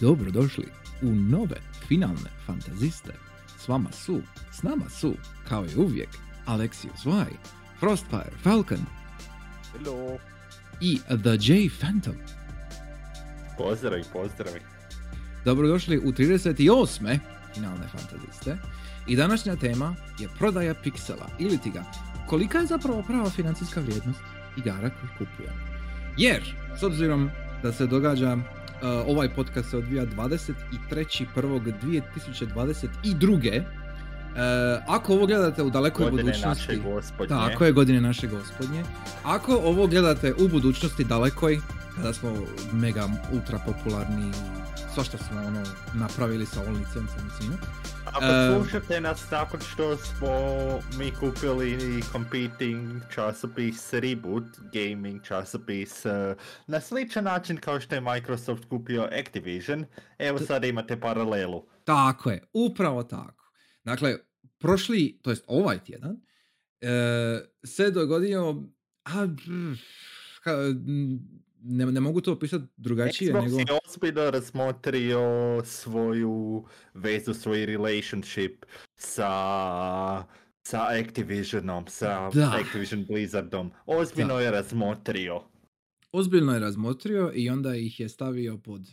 Dobrodošli u nove finalne fantaziste. S vama su, s nama su, kao i uvijek, Alexius Y, Frostfire Falcon Hello. i The J Phantom. Pozdrav i pozdrav. Dobrodošli u 38. finalne fantaziste. I današnja tema je prodaja piksela ili ti ga kolika je zapravo prava financijska vrijednost igara koje kupujemo. Jer, s obzirom da se događa, ovaj podcast se odvija 23.1.2022. Uh, ako ovo gledate u dalekoj Godine budućnosti... naše gospodnje. Tako je, godine naše gospodnje. Ako ovo gledate u budućnosti dalekoj, kada smo mega ultra popularni, svašta smo ono napravili sa ovom licencom i svime. Ako Ehm. slušate nas nakon što smo mi kupili competing časopis Reboot Gaming časopis eh, na sličan način kao što je Microsoft kupio Activision, evo sada imate paralelu. Tako je, upravo tako. Dakle, prošli, to jest ovaj tjedan, e, se dogodio, a, ka- ne, ne mogu to opisati drugačije Xbox nego... je ozbiljno razmotrio svoju vezu, svoj relationship sa sa Activisionom, sa Da. Activision Blizzardom. Ozbiljno Da. je razmotrio. ozbiljno je razmotrio i onda ih je stavio pod,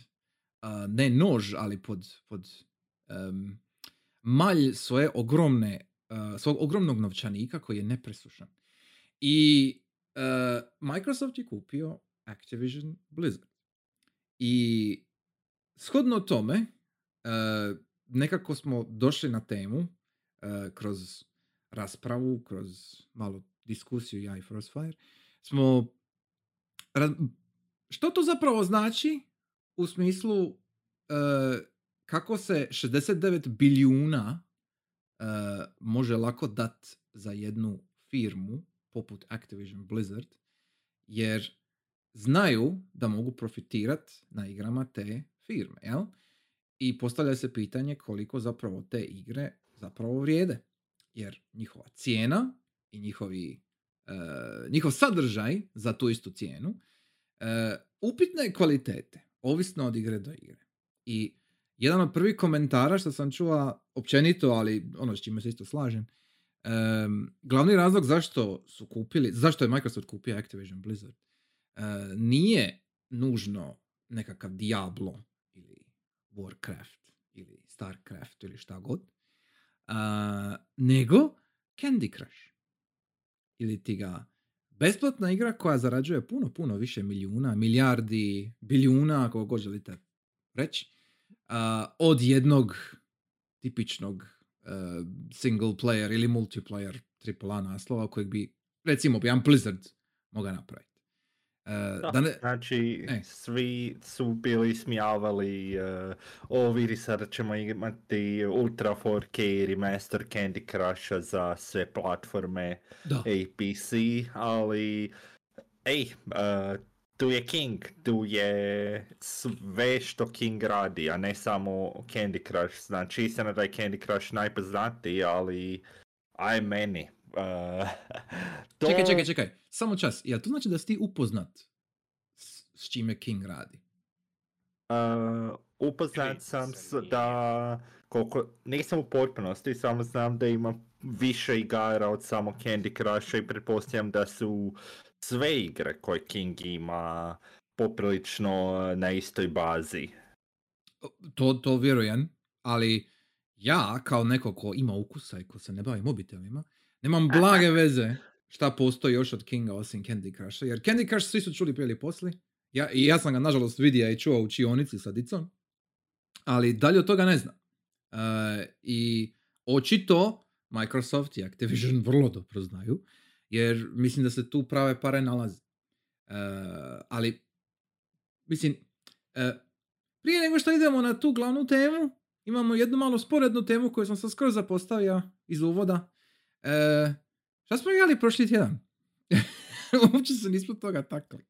a, ne nož, ali pod, pod em, malj svoje ogromne, a, svog ogromnog novčanika koji je nepresušan. I e, Microsoft je kupio Activision Blizzard. I shodno tome, e, nekako smo došli na temu e, kroz raspravu, kroz malo diskusiju ja i Frostfire, smo što to zapravo znači u smislu e, kako se 69 bilijuna e, može lako dat za jednu firmu poput Activision Blizzard jer znaju da mogu profitirat na igrama te firme, jel? I postavlja se pitanje koliko zapravo te igre zapravo vrijede. Jer njihova cijena i njihovi, e, njihov sadržaj za tu istu cijenu e, upitne je kvalitete, ovisno od igre do igre. I jedan od prvih komentara što sam čuo općenito, ali ono s čime se isto slažem, em, glavni razlog zašto su kupili, zašto je Microsoft kupio Activision Blizzard, nije nužno nekakav Diablo ili Warcraft ili Starcraft ili šta god, a, nego Candy Crush. Ili ti ga besplatna igra koja zarađuje puno, puno više milijuna, milijardi, bilijuna, kako god želite reći, a, od jednog tipičnog a, single player ili multiplayer AAA naslova kojeg bi, recimo, jedan Blizzard mogao napraviti. Da, da ne, Znači, E. svi su bili smijavali, uh, o vidi sada ćemo imati Ultra 4K remaster Candy Crusha za sve platforme da, APC, ali ej, uh, tu je King, tu je sve što King radi, a ne samo Candy Crush. Znači, istina da je Candy Crush najpoznatiji, ali aj meni. Uh, to... Čekaj, čekaj, čekaj. Samo čas. Jel to znači da si ti upoznat s, s čime King radi? Uh, upoznat sam s da, koliko, nisam u potpunosti, samo znam da ima više igara od samo Candy Crusha i pretpostavljam da su sve igre koje King ima poprilično na istoj bazi. To, to vjerujem, ali ja kao neko ko ima ukusa i ko se ne bavi mobitelima, nemam blage veze šta postoji još od Kinga osim Candy Crusha, jer Candy Crush svi su čuli prije ili poslije. Ja, I ja sam ga nažalost vidio i čuo u čionici sa dicom, ali dalje od toga ne znam. E, I očito Microsoft i Activision vrlo dobro znaju, jer mislim da se tu prave pare nalaze. E, ali, mislim, e, prije nego što idemo na tu glavnu temu, imamo jednu malo sporednu temu koju sam sad skoro zapostavio iz uvoda. E, šta smo igrali prošli tjedan? Uopće se nismo toga takli.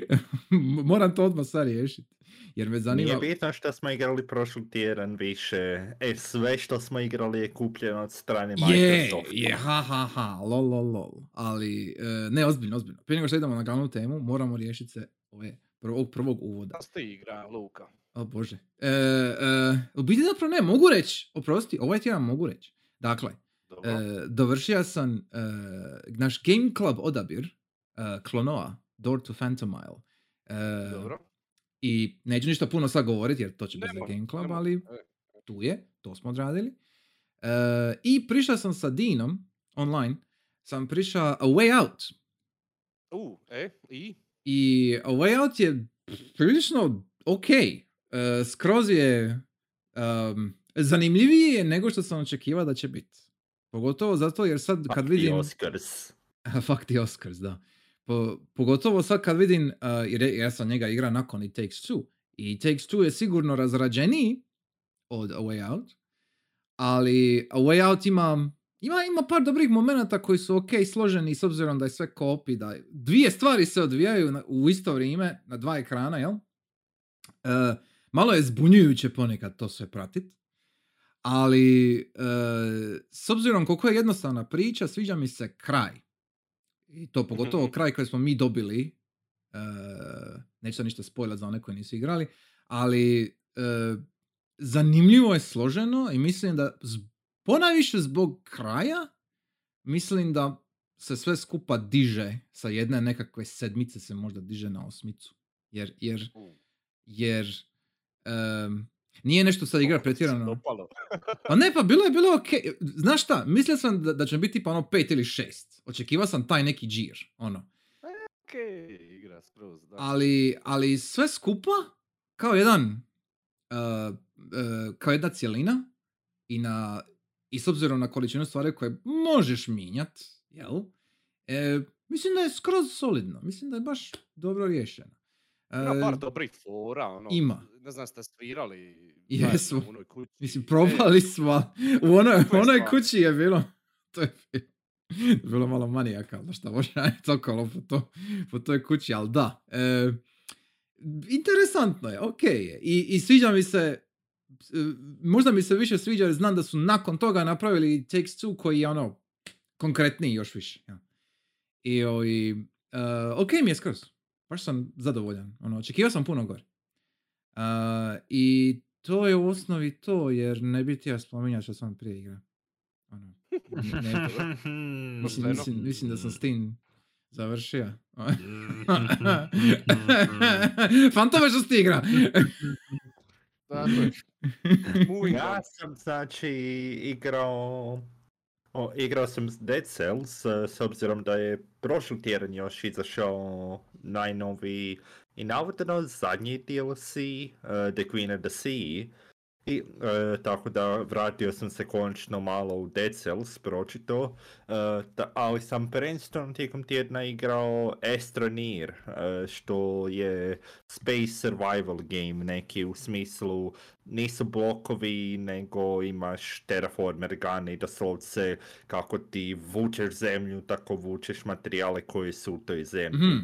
Moram to odmah sad riješiti. Jer me zanima... Nije bitno što smo igrali prošli tjedan više, e, sve što smo igrali je kupljeno od strane Je, Microsofta. je, ha, ha, ha, lol, lol, lol. Ali, e, ne, ozbiljno, ozbiljno. Prije nego što idemo na glavnu temu, moramo riješiti se ove prvog, prvog uvoda. Da ste igra, Luka. O bože. E, e, u biti zapravo ne, mogu reći, oprosti, ovaj tjedan mogu reći. Dakle, Dobro. e, dovršio sam e, naš Game Club odabir e, Klonoa, Door to Phantom Isle. E, Dobro. I neću ništa puno sad govoriti jer to će biti za Game Club, ali tu je, to smo odradili. E, I prišao sam sa Dinom online, sam prišao A Way Out. U, e, i? I A Way Out je prilično ok. E, skroz je um, zanimljivije nego što sam očekivao da će biti. Pogotovo zato jer sad kad Fuck the vidim... Oscars. Fuck the Oscars, da. Po, pogotovo sad kad vidim, uh, jer je- ja sam njega igra nakon i Takes Two. I Takes Two je sigurno razrađeniji od A Way Out. Ali A Way Out ima, ima, ima par dobrih momenata koji su ok složeni s obzirom da je sve kopi. Da dvije stvari se odvijaju na- u isto vrijeme na dva ekrana, jel? E, malo je zbunjujuće ponekad to sve pratit. Ali e, s obzirom koliko je jednostavna priča, sviđa mi se kraj. I to pogotovo Mhm. kraj koji smo mi dobili. E, neću sad ništa spojlat za one koji nisu igrali. Ali e, zanimljivo je složeno i mislim da z- ponajviše zbog kraja mislim da se sve skupa diže sa jedne nekakve sedmice se možda diže na osmicu. Jer, jer, jer em, nije nešto sad igra pretjerano. Pa ne, pa bilo je bilo ok. Znaš šta, mislio sam da, da će biti pa ono pet ili šest. Očekivao sam taj neki džir, ono. Okej, igra skroz, da. Ali, ali sve skupa kao jedan uh, uh, kao jedna cjelina i na i s obzirom na količinu stvari koje možeš mijenjat, jel? E, mislim da je skroz solidno. Mislim da je baš dobro riješeno. Ima par dobrih fora, ono, ima. ne znam, ste svirali Jesmo. u onoj kući. Mislim, probali smo, u onoj, onoj kući je bilo, to je bilo malo manijakalno šta može raditi okolo po, to, po toj kući, ali da. E, interesantno je, ok je. I, I sviđa mi se, e, možda mi se više sviđa jer znam da su nakon toga napravili Takes Two koji je ono konkretniji još više. Ja. I, ovi, e, ok mi je skroz. Baš sam zadovoljan. Ono, očekivao sam puno gore. Uh, I to je u osnovi to, jer ne bi htio spominjati što sam prije igra. Ono, ne, ne, mislim, mislim, mislim da sam s tim završio. Fantome što ti igra! Ja sam znači igrao o, igrao sam Dead Cells eh, s obzirom da je prošli tjedan još izašao najnoviji i navodno zadnji DLC eh, The Queen of the Sea i eh, tako da vratio sam se konačno malo u Dead Cells pročito eh, ta- ali sam prvenstveno tijekom tjedna igrao Astroneer eh, što je space survival game neki u smislu nisu blokovi, nego imaš terraformer gun i doslovce kako ti vučeš zemlju, tako vučeš materijale koji su u toj zemlji. Mhm.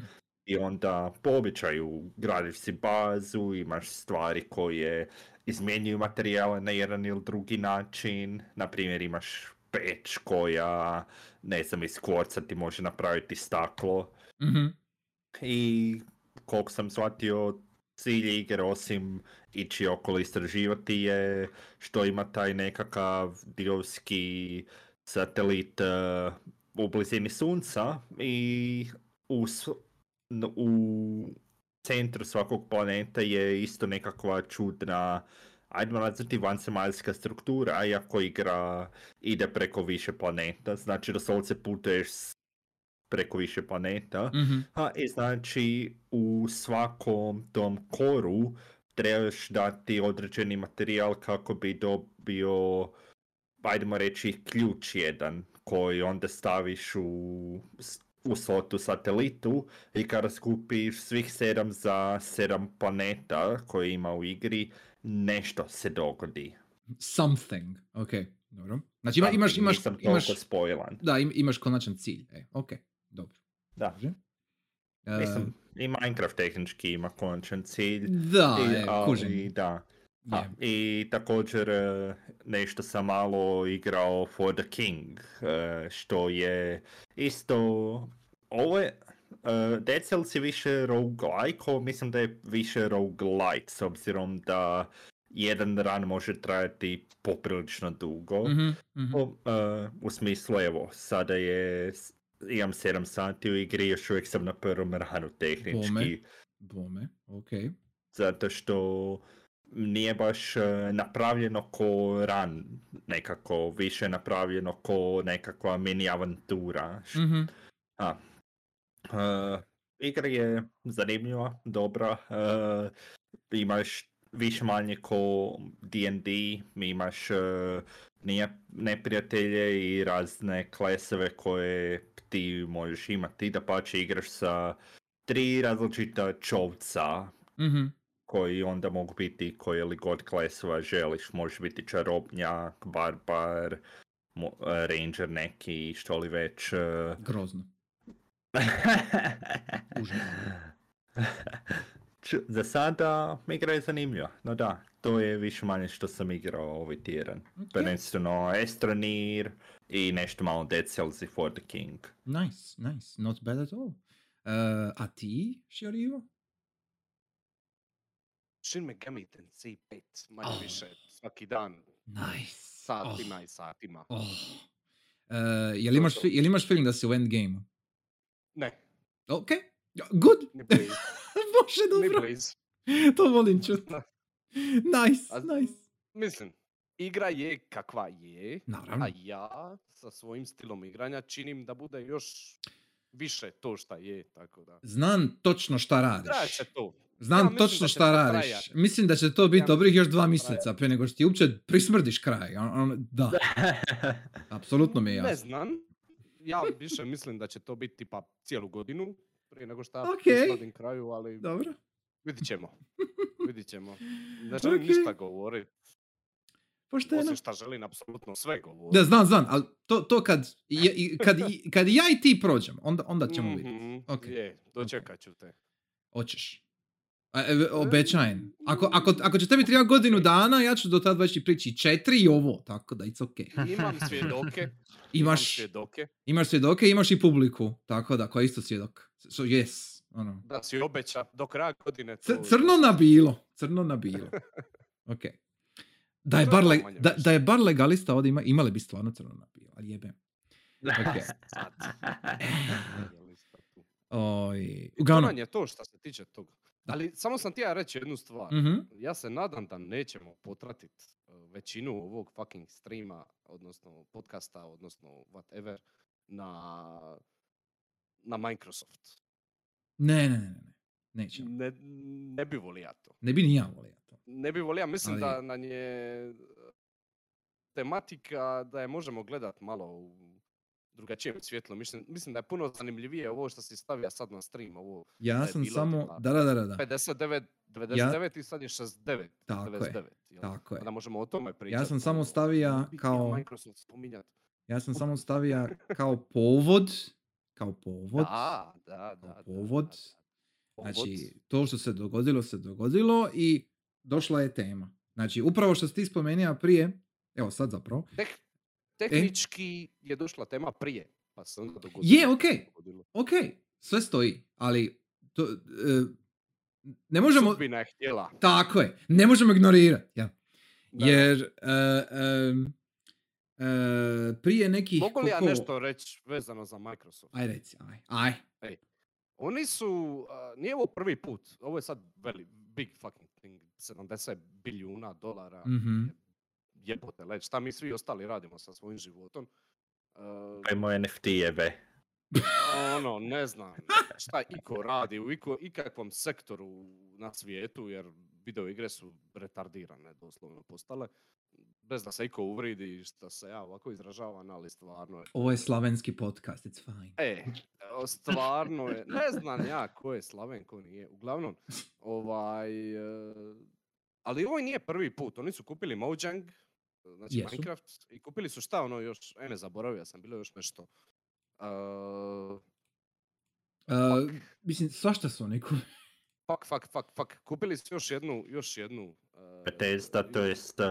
I onda po običaju gradiš si bazu, imaš stvari koje izmjenjuju materijale na jedan ili drugi način. Na primjer imaš peć koja, ne znam, iz kvorca ti može napraviti staklo. Mhm. I koliko sam shvatio, cilj igre osim ići okolo istraživati je što ima taj nekakav diovski satelit eh, u blizini sunca i u, u centru svakog planeta je isto nekakva čudna ajdemo nazvati vanzemaljska struktura, iako igra ide preko više planeta, znači doslovce putuješ s- preko više planeta. Mhm. A, i znači u svakom tom koru trebaš dati određeni materijal kako bi dobio, ajdemo reći, ključ jedan koji onda staviš u, u slotu satelitu i kada skupiš svih sedam za sedam planeta koje ima u igri, nešto se dogodi. Something. Ok, dobro. Znači ima, imaš, imaš, Nisam imaš, spoilan. da, im- imaš konačan cilj. E, ok, dobro. Da, Može. E, mislim, i Minecraft tehnički ima konačan cilj. da, I, e, ali kužim. Da. A. I također e, nešto sam malo igrao For the King, e, što je isto, ovo je, Uh, Dead Cells je više roguelike, mislim da je više roguelite, s obzirom da jedan run može trajati poprilično dugo. Mhm, mhm. O, uh, u smislu, evo, sada je, imam 7 sati u igri, još uvijek sam na prvom ranu tehnički. Bome. Bome, okej. zato što nije baš e, napravljeno ko ran, nekako više napravljeno ko nekakva mini avantura. Mhm. A, e, igra je zanimljiva, dobra, e, imaš više manje ko D&D, imaš e, nije- neprijatelje i razne kleseve koje ti možeš imati, da pače igraš sa tri različita čovca Mhm. Koji onda mogu biti koje li god klesova želiš. Može biti čarobnjak, barbar, mo- ranger neki, što li već. e. Grozno. Za sada igra je zanimljiva, no da, to je više manje što sam igrao ovaj tjedan. Ok. Prvenstveno Estronir i nešto malo Dead Cells i For the King. Nice, nice. Not bad at all. Uh, a ti, Shiorivo? Shin Megami Tensei 5, manje Oh. više, svaki dan, Nice. satima Oh. i satima. Oh. Uh, jel, imaš, jel imaš feeling da si u endgame? Ne, Ok, good. blizu, Bože, dobro. blizu. to volim čut. Nice, A- nice. Mislim, igra je kakva je, Naravno. a ja sa svojim stilom igranja činim da bude još više to šta je, tako da. Znam točno šta radiš. će to. Znam Ja točno šta radiš. trajat. Mislim da će to biti Ja dobrih još dva mjeseca prije nego što ti uopće prismrdiš kraj. On- on- da, apsolutno mi je Ne jasno. znam, ja više mislim da će to biti tipa cijelu godinu prije nego što ja Ok. priskladim kraju, ali Dobro. vidit ćemo. Vidit ćemo. Ne želim Ok. ništa govoriti, Pošteno. osim šta želim apsolutno sve govoriti. Da, znam, znam, ali to, to kad, je- kad, kad ja i ti prođemo, onda, onda ćemo vidjeti. Mhm, Ok. Je, dočekat ću te. Hoćeš. E, Obećajem. Ako, ako, ako će tebi treba godinu dana, ja ću do tada već i prići četiri i ovo, tako da it's ok. Imam svjedoke. imam Imaš, svjedoke imaš svjedoke, imaš i publiku, tako da, koja je isto svjedok. So, yes, ono. da si obeća do kraja godine. To- crno na bilo, crno na bilo. Ok. Da je, bar le- da, da je bar legalista ovdje ima, imali bi stvarno crno na bilo, ali jebem. Ok. Oj, uglavnom. je to što se tiče toga. Da. Ali samo sam ti ja reći jednu stvar. Mhm. Ja se nadam da nećemo potratit uh, većinu ovog fucking streama, odnosno podcasta, odnosno whatever, na, na Microsoft. Ne, ne, ne, ne. Nećemo. Ne, ne bi volio to. Ne bi ni ja volio to. Ne bi volio, mislim da Ali- nam je tematika da je možemo gledat malo u drugačijem svjetlu. Mislim, mislim da je puno zanimljivije ovo što si stavio sad na stream, ovo Ja je sam bilo samo, da, da, da, da, da. 59, 99 i sad je 69, Tako je, 99. jel? tako je. Da možemo o tome pričati. sam samo htio kao- Microsoft spominjat. Ja sam samo stavio kao povod, kao povod, Da, da, da. kao povod. da, da. Znači, to što se dogodilo, se dogodilo i došla je tema. Znači, upravo što si ti spomenuo prije, evo sad zapravo, Tek, tehnički je došla tema prije, pa se onda dogodilo. Je, se okej. dogodilo. ok, sve stoji, ali to, e, ne možemo, Sudbina je htjela. tako je, ne možemo ignorirati, ja. Da. Jer e, em, e, prije nekih... Mogu li ja nešto reći vezano za Microsoft? Aj reci, aj, aj. Oni su, nije ovo prvi put, ovo je sad veli, big fucking thing, 70 bilijuna dolara, Mhm. Jebote leć, šta mi svi ostali radimo sa svojim životom. Uh, Ajmo NFT-eve. ono, ne znam šta iko radi u iko, ikakvom sektoru na svijetu, jer video igre su retardirane doslovno postale. Bez da se iko uvridi šta se ja ovako izražavam, ali stvarno je. Ovo je slavenski podcast, it's fine. E, stvarno je, ne znam ja ko je Slaven, ko nije. Uglavnom, ovaj, e, ali ovo nije prvi put. Oni su kupili Mojang, znači Jesu. Minecraft, i kupili su šta ono još, ene, zaboravio sam, bilo još nešto. E, Uh, mislim, svašta su oni ku- fuck, fuck, fuck, fuck. Kupili su još jednu, još jednu. e, Bethesda, to jest... uh,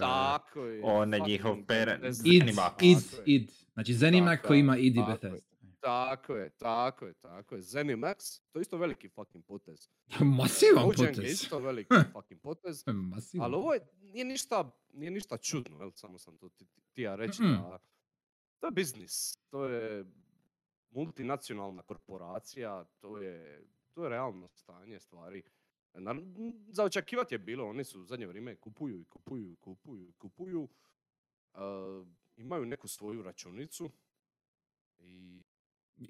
Tako je. on njihov parent. Id, id, id. Znači Zenimac Tako koji ima id i. Bethesda. Tako je, tako je, tako je. Zenimax, to je isto veliki fucking potez. Masivan Mojang je potez. isto veliki fucking potez. Masivan. Ali ovo je, nije ništa, nije ništa čudno, jel? samo sam to ti, ti ja reći Mm-mm. da to je biznis, to je multinacionalna korporacija, to je, to je realno stanje stvari. Na, za očekivati je bilo, oni su u zadnje vrijeme kupuju i kupuju i kupuju i kupuju. Uh, imaju neku svoju računicu i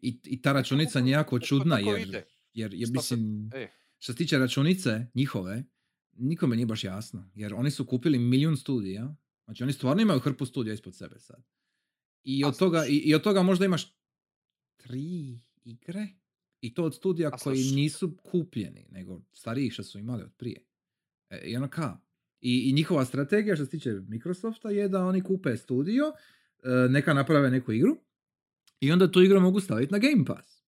I, I ta računica je jako čudna jer, jer, jer mislim, e. što se tiče računice njihove, nikome nije baš jasno. Jer oni su kupili milijun studija, znači oni stvarno imaju hrpu studija ispod sebe sad. I od, toga, i, i od toga možda imaš tri igre i to od studija koji nisu kupljeni, nego starijih što su imali od prije. E, I ono ka. I, I njihova strategija što se tiče Microsofta je da oni kupe studio, e, neka naprave neku igru i onda tu igru mogu staviti na Game Pass.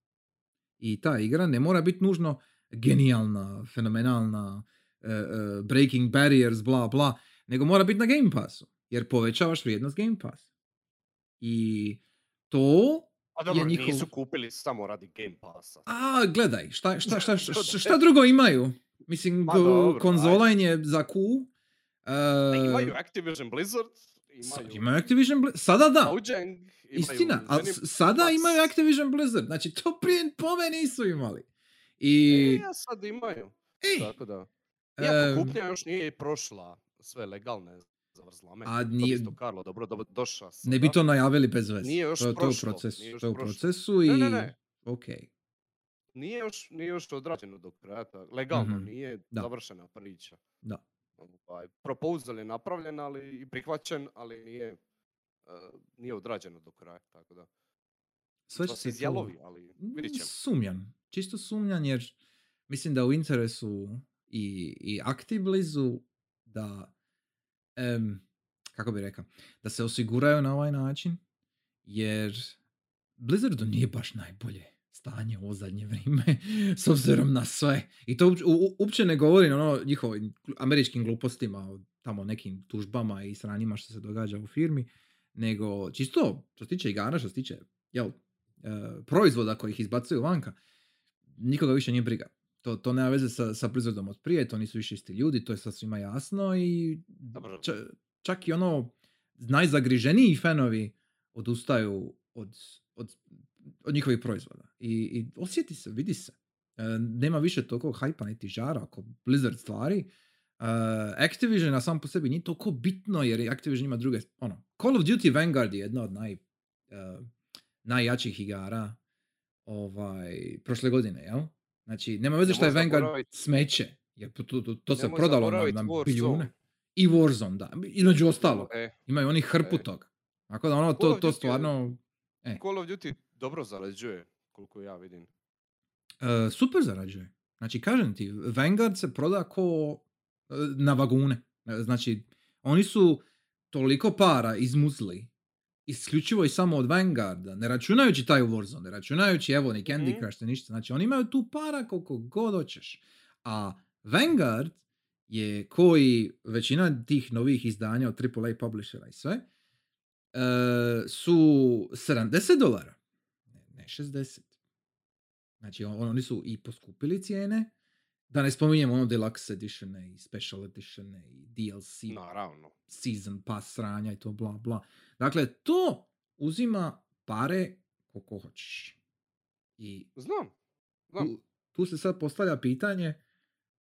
I ta igra ne mora biti nužno genijalna, fenomenalna, e, e, breaking barriers, bla bla, nego mora biti na Game Passu, jer povećavaš vrijednost Game Passa. I to A dobro, njihov- nisu kupili samo radi Game Passa. a, gledaj, šta, šta, šta, šta, šta, šta drugo imaju? Mislim, dobro, konzola je za. Ne, e, imaju Activision Blizzard, imaju imaju Activision Blizzard. Sada da, Mojang, imaju istina, ali s- sada imaju Activision Blizzard. Znači, to prije pove nisu imali. I, E, ja sad imaju. ej, Tako da. Iako kupnja još nije prošla sve legalne zavrzlame. A To nije- isto Karlo dobro, dobro došao ne bi to najavili bez veze. Nije još to, je- to je u prošlo, procesu. nije još To je u prošlo. procesu i... Ne, ne, ne. Ok. Nije još, nije još odrađeno do kraja. Legalno Mhm, nije da. završena priča. Da. Ovaj, proposal je napravljen ali, i prihvaćen, ali nije, nije odrađeno do kraja. Tako da. Sve to će se izjalovi, ali vidit Mm, ćemo. Sumnjam. Čisto sumnjam jer mislim da u interesu i, i Actiblizu da em, kako bi rekao, da se osiguraju na ovaj način jer Blizzardu nije baš najbolje stanje u zadnje vrijeme s obzirom na sve. I to uopće- ne govorim o ono njihovim američkim glupostima, tamo nekim tužbama i sranjima što se događa u firmi, nego čisto što se tiče igara, što se tiče jel, e, proizvoda koji ih izbacuju vanka, nikoga više nije briga. To, to nema veze sa, sa Blizzardom od prije, to nisu više isti ljudi, to je sad svima jasno i Dobro. ča- čak i ono najzagriženiji fanovi odustaju od, od, od njihovih proizvoda. I, I osjeti se, vidi se. E, nema više toliko hajpa niti žara oko Blizzard stvari. E, Activision na sam po sebi nije toliko bitno jer Activision ima druge, ono, Call of Duty Vanguard je jedna od naj, e, najjačih igara ovaj, prošle godine, jel? Znači, nema veze što je Vanguard smeće, jer to, to, to, to se prodalo na, na Warzone. biljune. I Warzone, da. Između ostalog. E, Imaju oni hrpu E. toga. Tako da ono, Call to, of to stvarno E. Call of Duty dobro zarađuje, koliko ja vidim. e, super zarađuje. Znači, kažem ti, Vanguard se proda ko na vagune. Znači, oni su toliko para izmuzli isključivo i samo od Vanguarda, ne računajući taj Warzone, ne računajući evo ni Candy Mhm. Crush, ni ništa. Znači, oni imaju tu para koliko god hoćeš. A Vanguard je koji većina tih novih izdanja od AAA publishera i sve, e, su 70 dolara, ne, ne 60. Znači on- oni su i poskupili cijene, da ne spominjemo ono deluxe editione i special editione i DLC, Naravno. season pass sranja i to bla bla. Dakle, to uzima pare koliko hoćeš. I Znam. Znam. tu, tu se sad postavlja pitanje,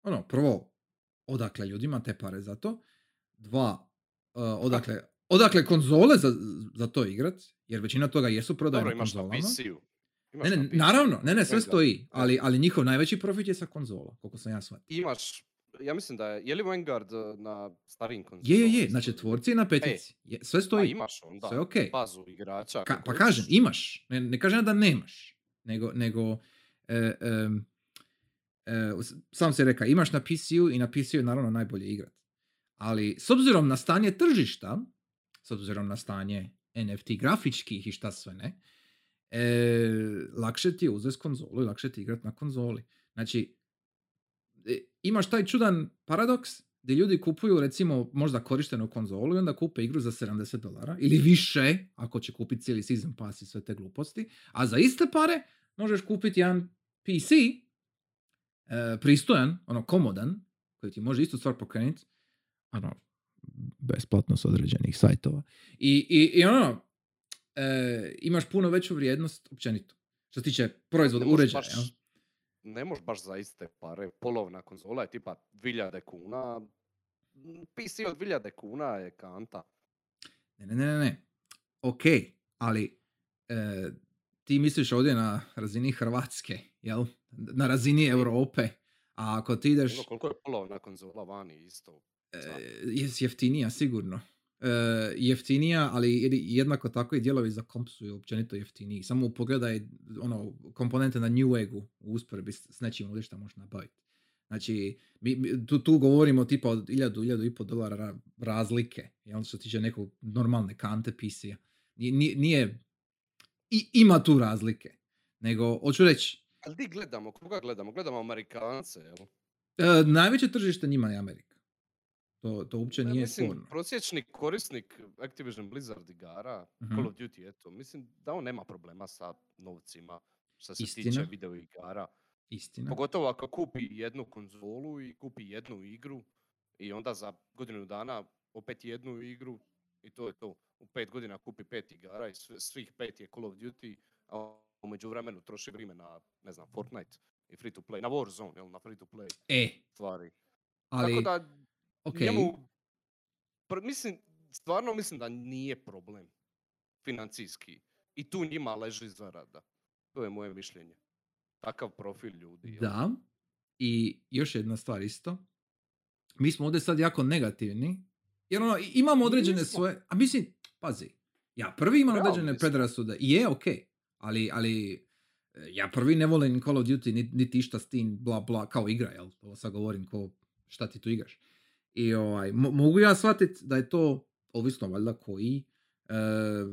ono, prvo, odakle ljudima te pare za to, dva, uh, odakle, odakle konzole za, za to igrat, jer većina toga jesu prodaje Dobro, imaš na. PC-u. Imaš Ne, ne, naravno, ne, ne, sve stoji, ali, ali njihov najveći profit je sa konzola, koliko sam ja shvatio. Imaš, ja mislim da je, je li Vanguard eh, na starijim konzolama? Je, je, je, isto na ili- četvorci i na petici. Je, sve A stoji. imaš onda Sve okej. bazu igrača. Ka- pa kažem, imaš. Ne, ne kažem da nemaš. Nego, nego e, e, s- sam se reka, imaš na PC-u i na PC-u je naravno najbolje igrat. Ali s obzirom na stanje tržišta, s obzirom na stanje NFT grafičkih i šta sve ne, e, lakše ti je uzeti konzolu i lakše ti igrat na konzoli. Znači, e, imaš taj čudan paradoks gdje ljudi kupuju recimo možda korištenu konzolu i onda kupe igru za 70 dolara ili više ako će kupiti cijeli season pass i sve te gluposti, a za iste pare možeš kupiti jedan PC e, pristojan, ono komodan, koji ti može istu stvar pokrenuti, ono, besplatno s određenih sajtova. I, i, i ono, e, imaš puno veću vrijednost općenito. Što se tiče proizvoda, uređaja. baš-? Ne možeš baš za iste pare. Polovna konzola je tipa 2000 kuna. PC od 2000 kuna je kanta. Ne, ne, ne, ne. Ok, ali e, ti misliš ovdje na razini Hrvatske, jel? Na razini Europe. A ako ti ideš, koliko je polovna konzola vani isto. e, je jeftinija sigurno. E, jeftinija, ali jednako tako i dijelovi za komp su općenito jeftiniji. Samo pogledaj ono, komponente na Neweggu u usporedbi s nečim ovdje što možeš nabaviti. Znači, mi, mi- tu, tu govorimo tipa od 1000, 1000 i pol dolara ra- razlike, jel, što se tiče nekog normalne kante PC-a. Nije, nije- nije, i, ima tu razlike. Nego, hoću reći, Ali di gledamo? Koga gledamo? Gledamo Amerikance, jel? e, najveće tržište njima je Amerika. To, to uopće Pa nije mislim, sporno. prosječni korisnik Activision Blizzard igara, Mhm. Call of Duty, eto, mislim da on nema problema sa novcima što se tiče Istina. video igara. Istina. Pogotovo ako kupi jednu konzolu i kupi jednu igru i onda za godinu dana opet jednu igru i to je to. U pet godina kupi pet igara i svih pet je Call of Duty, a u međuvremenu troši vrijeme na, ne znam, Fortnite i free to play, na Warzone, jel, na free to play E, stvari. ali, Tako da ok. njemu, pr- mislim, stvarno mislim da nije problem financijski. I tu njima leži zarada. To je moje mišljenje. Takav profil ljudi. jel? Da. I još jedna stvar isto. Mi smo ovdje sad jako negativni. Jer ono, imamo određene Nismo. svoje... A mislim, pazi. Ja prvi imam određene smo. predrasude. I je, ok. Ali, ali e, ja prvi ne volim Call of Duty, niti, niti išta s tim, bla, bla, kao igra, jel? Ovo sad govorim ko šta ti tu igraš. I ovaj, mo- mogu ja shvatiti da je to, ovisno valjda koji, e,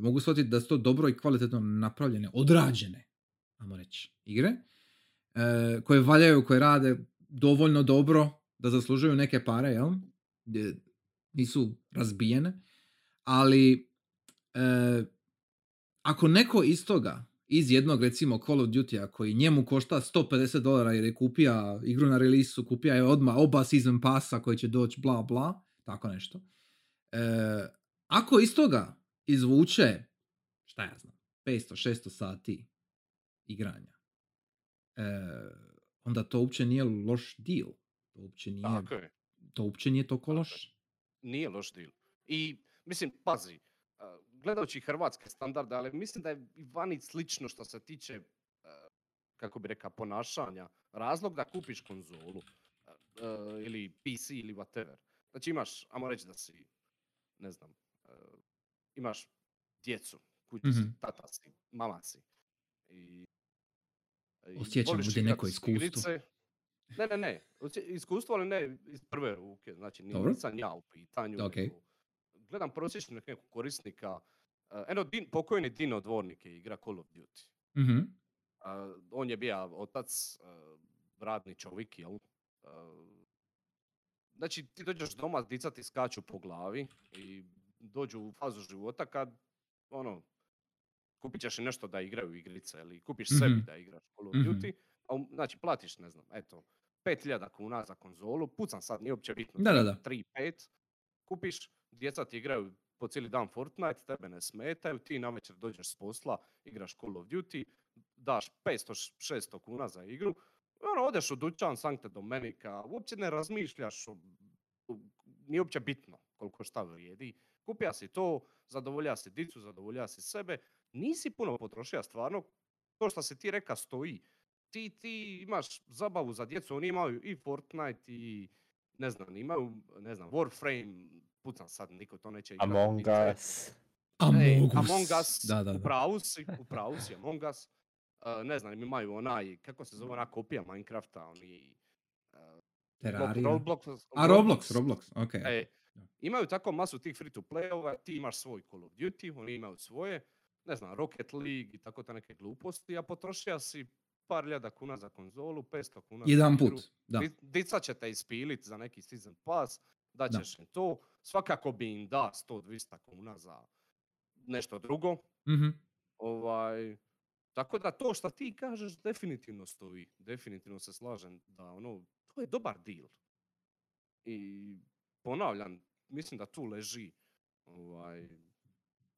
mogu shvatiti da su to dobro i kvalitetno napravljene, odrađene, ajmo reći, igre, e, koje valjaju, koje rade dovoljno dobro da zaslužuju neke pare, jel? Nisu razbijene, ali e, ako neko iz toga, iz jednog recimo Call of Duty-a koji njemu košta 150 dolara jer je kupija igru na releasu, kupija je odmah oba season passa koji će doći bla bla, tako nešto. E, ako iz toga izvuče, šta ja znam, 500-600 sati igranja, e, onda to uopće nije loš deal. To uopće nije, Tako je. to uopće nije toliko loš. Nije loš deal. I, mislim, pazi, gledajući hrvatske standarde, ali mislim da je i vani slično što se tiče, a, kako bi rekao, ponašanja. Razlog da kupiš konzolu a, ili PC ili whatever. Znači imaš, ajmo reći da si, ne znam, a, imaš djecu, kući si, Mhm. tata si, mama si. I, i Osjećam voliš ovdje igrat neko iskustvo. Ne, ne, ne. Iskustvo, ali ne iz prve ruke. Znači, nisam ja u pitanju. Ok. nego Gledam prosječnog nekog korisnika. Uh, eno, Din, pokojni Dino Dvornik je igra Call of Duty. Mhm. Uh, on je bio otac, uh, radni čovjek, jel? Uh, znači, ti dođeš doma, dica ti skaču po glavi i dođu u fazu života kad, ono, kupit ćeš nešto da igraju igrice ili kupiš sebi Mhm. da igraš Call of Mhm. Duty, a um- znači platiš, ne znam, eto, 5000 kuna za konzolu, pucam sad, nije uopće bitno, Da, da, da. 3, 5, kupiš, djeca ti igraju po cijeli dan Fortnite, tebe ne smetaju, ti navečer dođeš s posla, igraš Call of Duty, daš 500-600 kuna za igru, ono, odeš u dućan Sankte Domenika, uopće ne razmišljaš, nije uopće bitno koliko šta vrijedi, kupija si to, zadovolja si dicu, zadovolja si sebe, nisi puno potrošio stvarno, to što si ti reka stoji. Ti, ti imaš zabavu za djecu, oni imaju i Fortnite i ne znam, imaju, ne znam, Warframe, pucam sad, niko to neće igrati. Among. Us. Among Us. Among Us, Da, da, u da. pravu si, u pravu si, Among Us. Uh, ne znam, imaju onaj, kako se zove ona kopija Minecrafta, oni... Uh, Block- Terraria. Roblox, A, Roblox, Roblox, ok. E, imaju tako masu tih free to playova, ti imaš svoj Call of Duty, oni imaju svoje, ne znam, Rocket League i tako te neke gluposti, a potrošio si par ljada kuna za konzolu, 500 kuna za Jedan igru. put, da. Di- Dica će te ispilit za neki season pass, daćeš im to, svakako bi im da 100-200 kuna za nešto drugo. Mhm. Ovaj, tako da to što ti kažeš definitivno stoji. Definitivno se slažem da ono, to je dobar deal. I ponavljam, mislim da tu leži ovaj,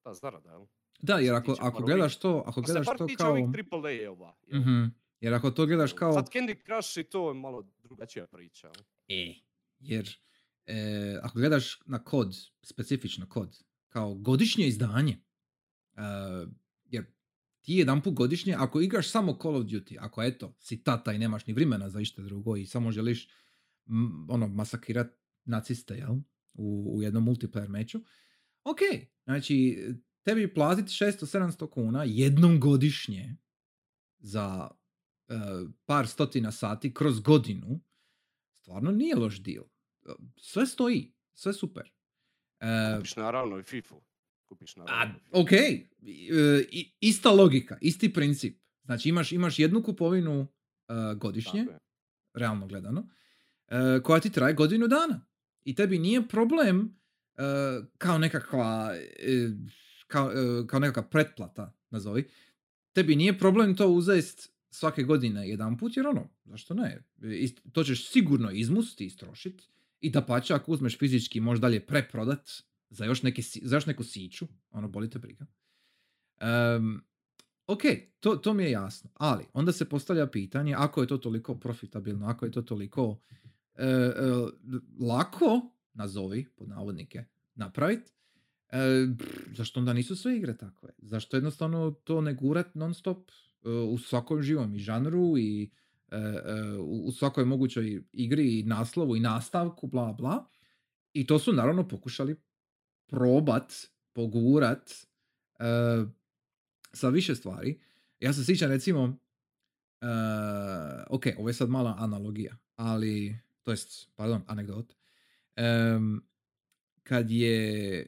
ta zarada, jel? Da, jer ako, ako gledaš to, ako se gledaš to kao... ovih AAA-ova. jel? Mhm. Jer ako to gledaš kao... Sad Candy Crush i to je malo drugačija priča. E, jer e, ako gledaš na kod, specifično kod, kao godišnje izdanje, e, jer ti jedan put godišnje, ako igraš samo Call of Duty, ako eto, si tata i nemaš ni vremena za išta drugo i samo želiš m, ono, masakirat naciste, jel? U, u jednom multiplayer meču, ok, znači, tebi platiti 600-700 kuna jednom godišnje za e, par stotina sati kroz godinu, stvarno nije loš deal. Sve stoji, sve super. E, Kupiš naravno i FIFA. Kupiš a, naravno i FIFA. ok, i- i- ista logika, isti princip. Znači imaš, imaš jednu kupovinu e, godišnje, Tako je. realno gledano, e, koja ti traje godinu dana. I tebi nije problem e, kao nekakva e, kao, e, kao nekakva pretplata, nazovi. Tebi nije problem to uzest svake godine jedan put, jer ono, zašto ne? Ist- To ćeš sigurno izmusti, istrošit. I da pače, ako uzmeš fizički, možeš dalje preprodat za još, neke, za još neku siću, ono, boli te briga. Em, ok, to, to mi je jasno. Ali, onda se postavlja pitanje, ako je to toliko profitabilno, ako je to toliko e, e, lako, nazovi, pod navodnike, napraviti, zašto onda nisu sve igre takve? Zašto jednostavno to ne gurat non stop e, u svakom živom i žanru i e, e, u u svakoj mogućoj igri i naslovu i nastavku, bla bla. I to su naravno pokušali probat, pogurat e, sa više stvari. Ja se sjećam recimo, e, ok, ovo je sad mala analogija, ali, to jest, pardon, anegdot. Em, kad je,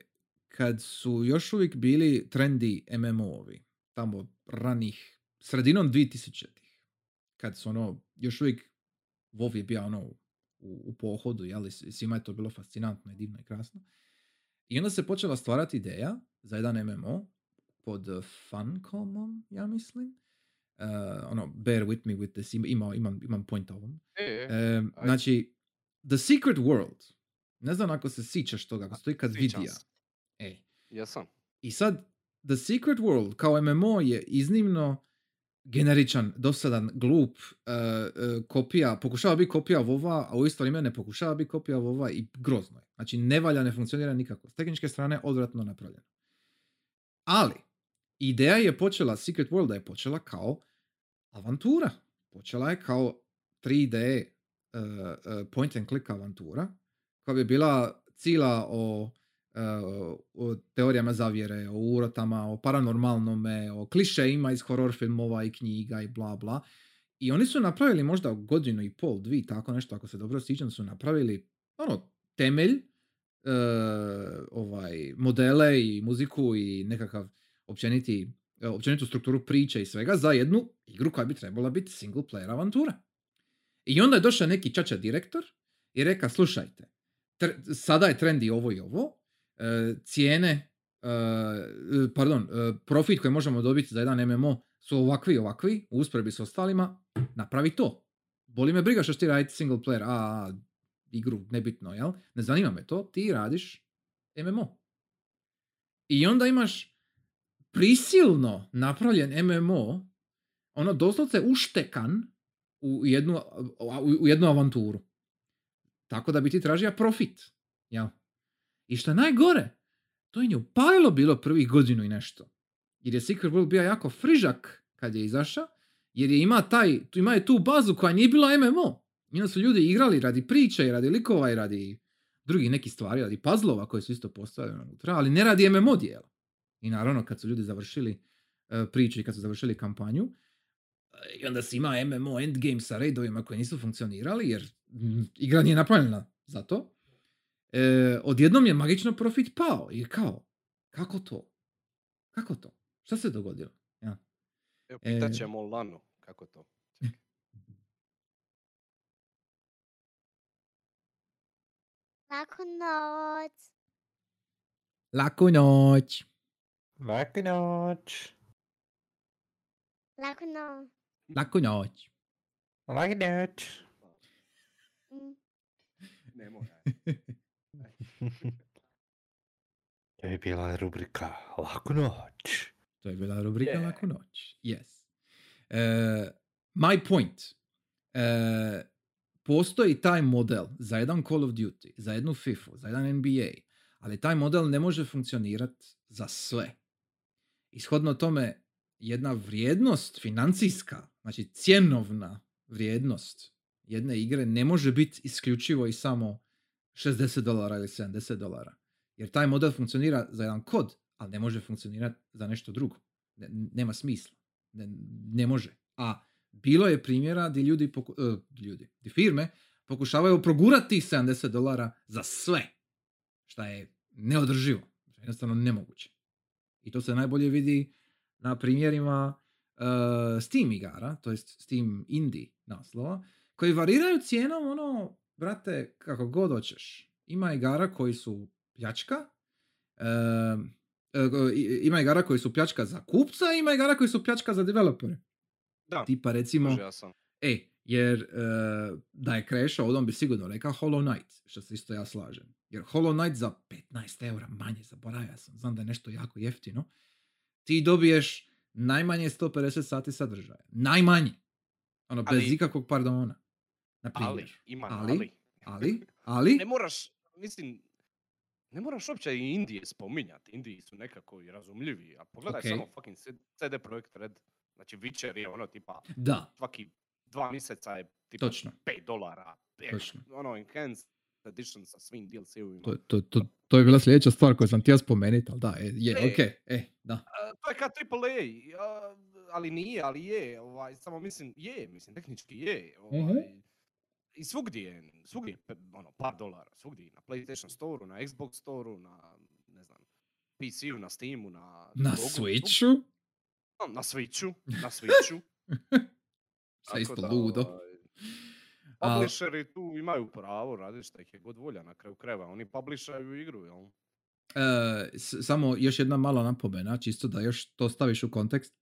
kad su još uvijek bili trendi MMO-ovi, tamo ranih, sredinom 2000-ih, kad su ono, još uvijek WoW je bio ono u, u pohodu, jeli, svima je to bilo fascinantno i divno i krasno. I onda se počela stvarati ideja za jedan MMO pod uh, Funcomom, ja mislim. Uh, ono, bear with me with this, ima, ima- imam, imam point ovom. E, Em, ajde. znači, The Secret World. Ne znam ako se sićaš toga, ako sjećam vidio. se. E. Jesam. I sad, The Secret World kao MMO je iznimno generičan, dosadan, glup, e, e, kopija, pokušava biti kopija Vova, a u isto vrijeme ne pokušava biti kopija Vova i grozno je. Znači, ne valja, ne funkcionira nikako. S tehničke strane, odvratno napravljeno. Ali, ideja je počela, Secret World je počela kao avantura. Počela je kao 3D e, e, point and click avantura, koja bi bila cila o, o teorijama zavjere, o urotama, o paranormalnome, o klišejima iz horror filmova i knjiga i bla bla. I oni su napravili možda godinu i pol, dvi, tako nešto, ako se dobro sjećam, su napravili ono, temelj, e, ovaj, modele i muziku i nekakav općeniti, e, općenitu strukturu priče i svega za jednu igru koja bi trebala biti single player avantura. I onda je došao neki čača direktor i reka, slušajte, sada je trendi ovo i ovo, e, cijene, e, pardon, e, profit koji možemo dobiti za jedan MMO su ovakvi ovakvi, u usporedbi s ostalima, napravi to. Boli me briga što ti raditi single player, a, igru, nebitno, jel? Ne zanima me to, ti radiš MMO. I onda imaš prisilno napravljen MMO, ono doslovce uštekan u jednu, u jednu avanturu. Tako da bi ti tražio profit. Jel? I što najgore, to je nju upalilo bilo prvih godinu i nešto. Jer je Secret World bio jako frižak kad je izašao, jer je ima taj, ima je tu bazu koja nije bila MMO. I su ljudi igrali radi priče i radi likova i radi drugih nekih stvari, radi puzzlova koji su isto postavljeni unutra, ali ne radi MMO dijela. I naravno kad su ljudi završili e, priču i kad su završili kampanju, e, i onda si ima MMO endgame sa raidovima koji nisu funkcionirali, jer igra nije napravljena za to. E, odjednom je magično profit pao. I kao, kako to? Kako to? Šta se dogodilo? Ja. Evo, E, pitat ćemo Lanu kako to. Laku noć. Laku noć. Laku noć. Laku noć. Laku noć. Laku noć. Mm. Ne mora. To je bila rubrika Laku noć. To je bila rubrika Je. Laku noć. Yes. Uh, my point. Uh, postoji taj model za jedan Call of Duty, za jednu FIFA, za jedan NBA, ali taj model ne može funkcionirati za sve. Ishodno tome, jedna vrijednost financijska, znači cjenovna vrijednost jedne igre ne može biti isključivo i samo 60 dolara ili 70 dolara. Jer taj model funkcionira za jedan kod, ali ne može funkcionirati za nešto drugo. Ne- nema smisla. Ne, ne može. A bilo je primjera gdje ljudi, poku, e, ljudi, gdje firme pokušavaju progurati tih 70 dolara za sve. Šta je neodrživo. Jednostavno nemoguće. I to se najbolje vidi na primjerima e, Steam igara, to jest Steam indie naslova, koji variraju cijenom ono, brate, kako god hoćeš. Ima igara koji su pljačka, e, e, ima igara koji su pljačka za kupca, ima igara koji su pljačka za developere. Da, Tipa recimo, ja sam. e, jer e, da je krešao, on bi sigurno rekao Hollow Knight, što se isto ja slažem. Jer Hollow Knight za 15 eura manje, zaboravio sam, znam da je nešto jako jeftino, ti dobiješ najmanje 150 sati sadržaja. Najmanje. Ono, bez Ali- ikakvog pardona. Na Ali, ima Ali- ali. Ali, ali, Ne moraš, mislim, ne moraš uopće i Indije spominjati. Indiji su nekako i razumljivi. A pogledaj Okej. samo fucking CD Projekt Red. Znači, Witcher je ono tipa, da, svaki dva mjeseca je tipa točno. 5 dolara. E, Točno. Ono, enhanced edition sa svim DLC-ovima. To, to, to, to je bila sljedeća stvar koju sam htio spomenuti, ali da, e, je, E. ok, e, da. A, to je kao AAA, a, ali nije, ali je, ovaj, samo mislim, je, mislim, tehnički je, ovaj, Mhm. I svugdje je, svugdje ono, par dolara, svugdje, na PlayStation Store-u, na Xbox Store-u, na, ne znam, PC-u, na Steamu, na... Na svugdje. Switchu? Na Switchu, na Switchu. Sve isto da, ludo. ovaj, Publisheri tu imaju pravo raditi šta ih je god volja na kraju krajeva, oni publishaju igru, jel? E, s- samo još jedna mala napomena, čisto da još to staviš u kontekst.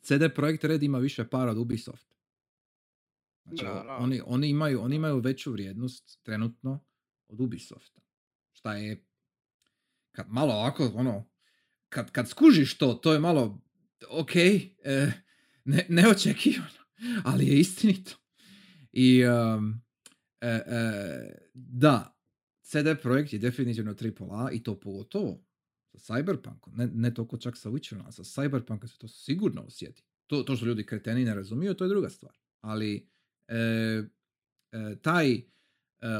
CD Projekt Red ima više para od Ubisoft. Znači, Da, da. oni, oni, imaju, oni imaju veću vrijednost trenutno od Ubisofta. Šta je, kad malo ovako, ono, kad, kad skužiš to, to je malo, ok, e, ne, neočekivano, ali je istinito. I, um, e, e, da, CD Projekt je definitivno AAA i to pogotovo sa Cyberpunkom, ne, ne toliko čak sa Witcherom, a sa Cyberpunkom se to sigurno osjeti. To, to što ljudi kreteni ne razumiju, to je druga stvar. Ali taj e,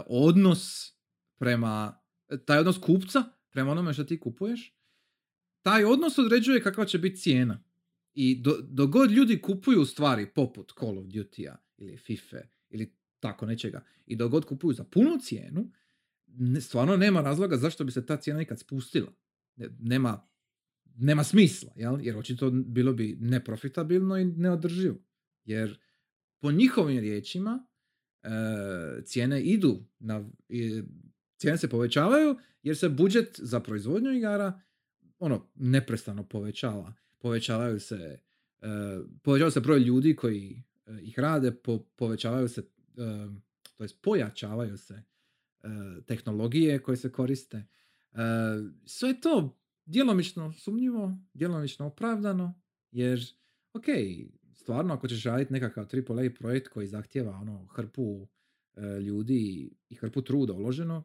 odnos prema, taj odnos kupca prema onome što ti kupuješ, taj odnos određuje kakva će biti cijena. I do, dok god ljudi kupuju stvari poput Call of Duty-a ili FIFA ili tako nečega i dok god kupuju za punu cijenu, stvarno nema razloga zašto bi se ta cijena ikad spustila. Ne- Nema, nema smisla, jel? jer očito bilo bi neprofitabilno i neodrživo. Jer po njihovim riječima e, cijene idu, na, cijene se povećavaju jer se budžet za proizvodnju igara ono, neprestano povećava. Povećavaju se, e, povećava se broj ljudi koji e, ih rade, po, povećavaju se, to jest pojačavaju se tehnologije koje se koriste. Sve to djelomično sumnjivo, djelomično opravdano, jer, ok, stvarno ako ćeš raditi nekakav AAA projekt koji zahtjeva ono hrpu e, ljudi i hrpu truda uloženo,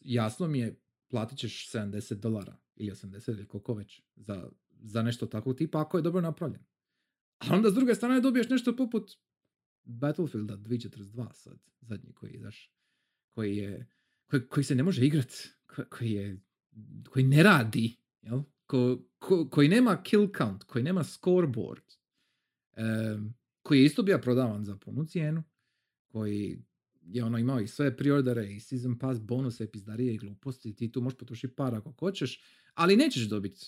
jasno mi je platit ćeš 70 dolara ili 80 ili koliko već za, za nešto takvog tipa ako je dobro napravljeno. A onda s druge strane dobiješ nešto poput Battlefielda 2042 sad, zadnji koji je izaš, koji je, koji, koji se ne može igrat, ko- koji je, koji ne radi, jel? Ko, ko- koji nema kill count, koji nema scoreboard, koji je isto bio prodavan za punu cijenu, koji je ono imao i sve preordere i season pass bonuse pizdarije i gluposti, ti tu možeš potrošiti para ako hoćeš, ali nećeš dobiti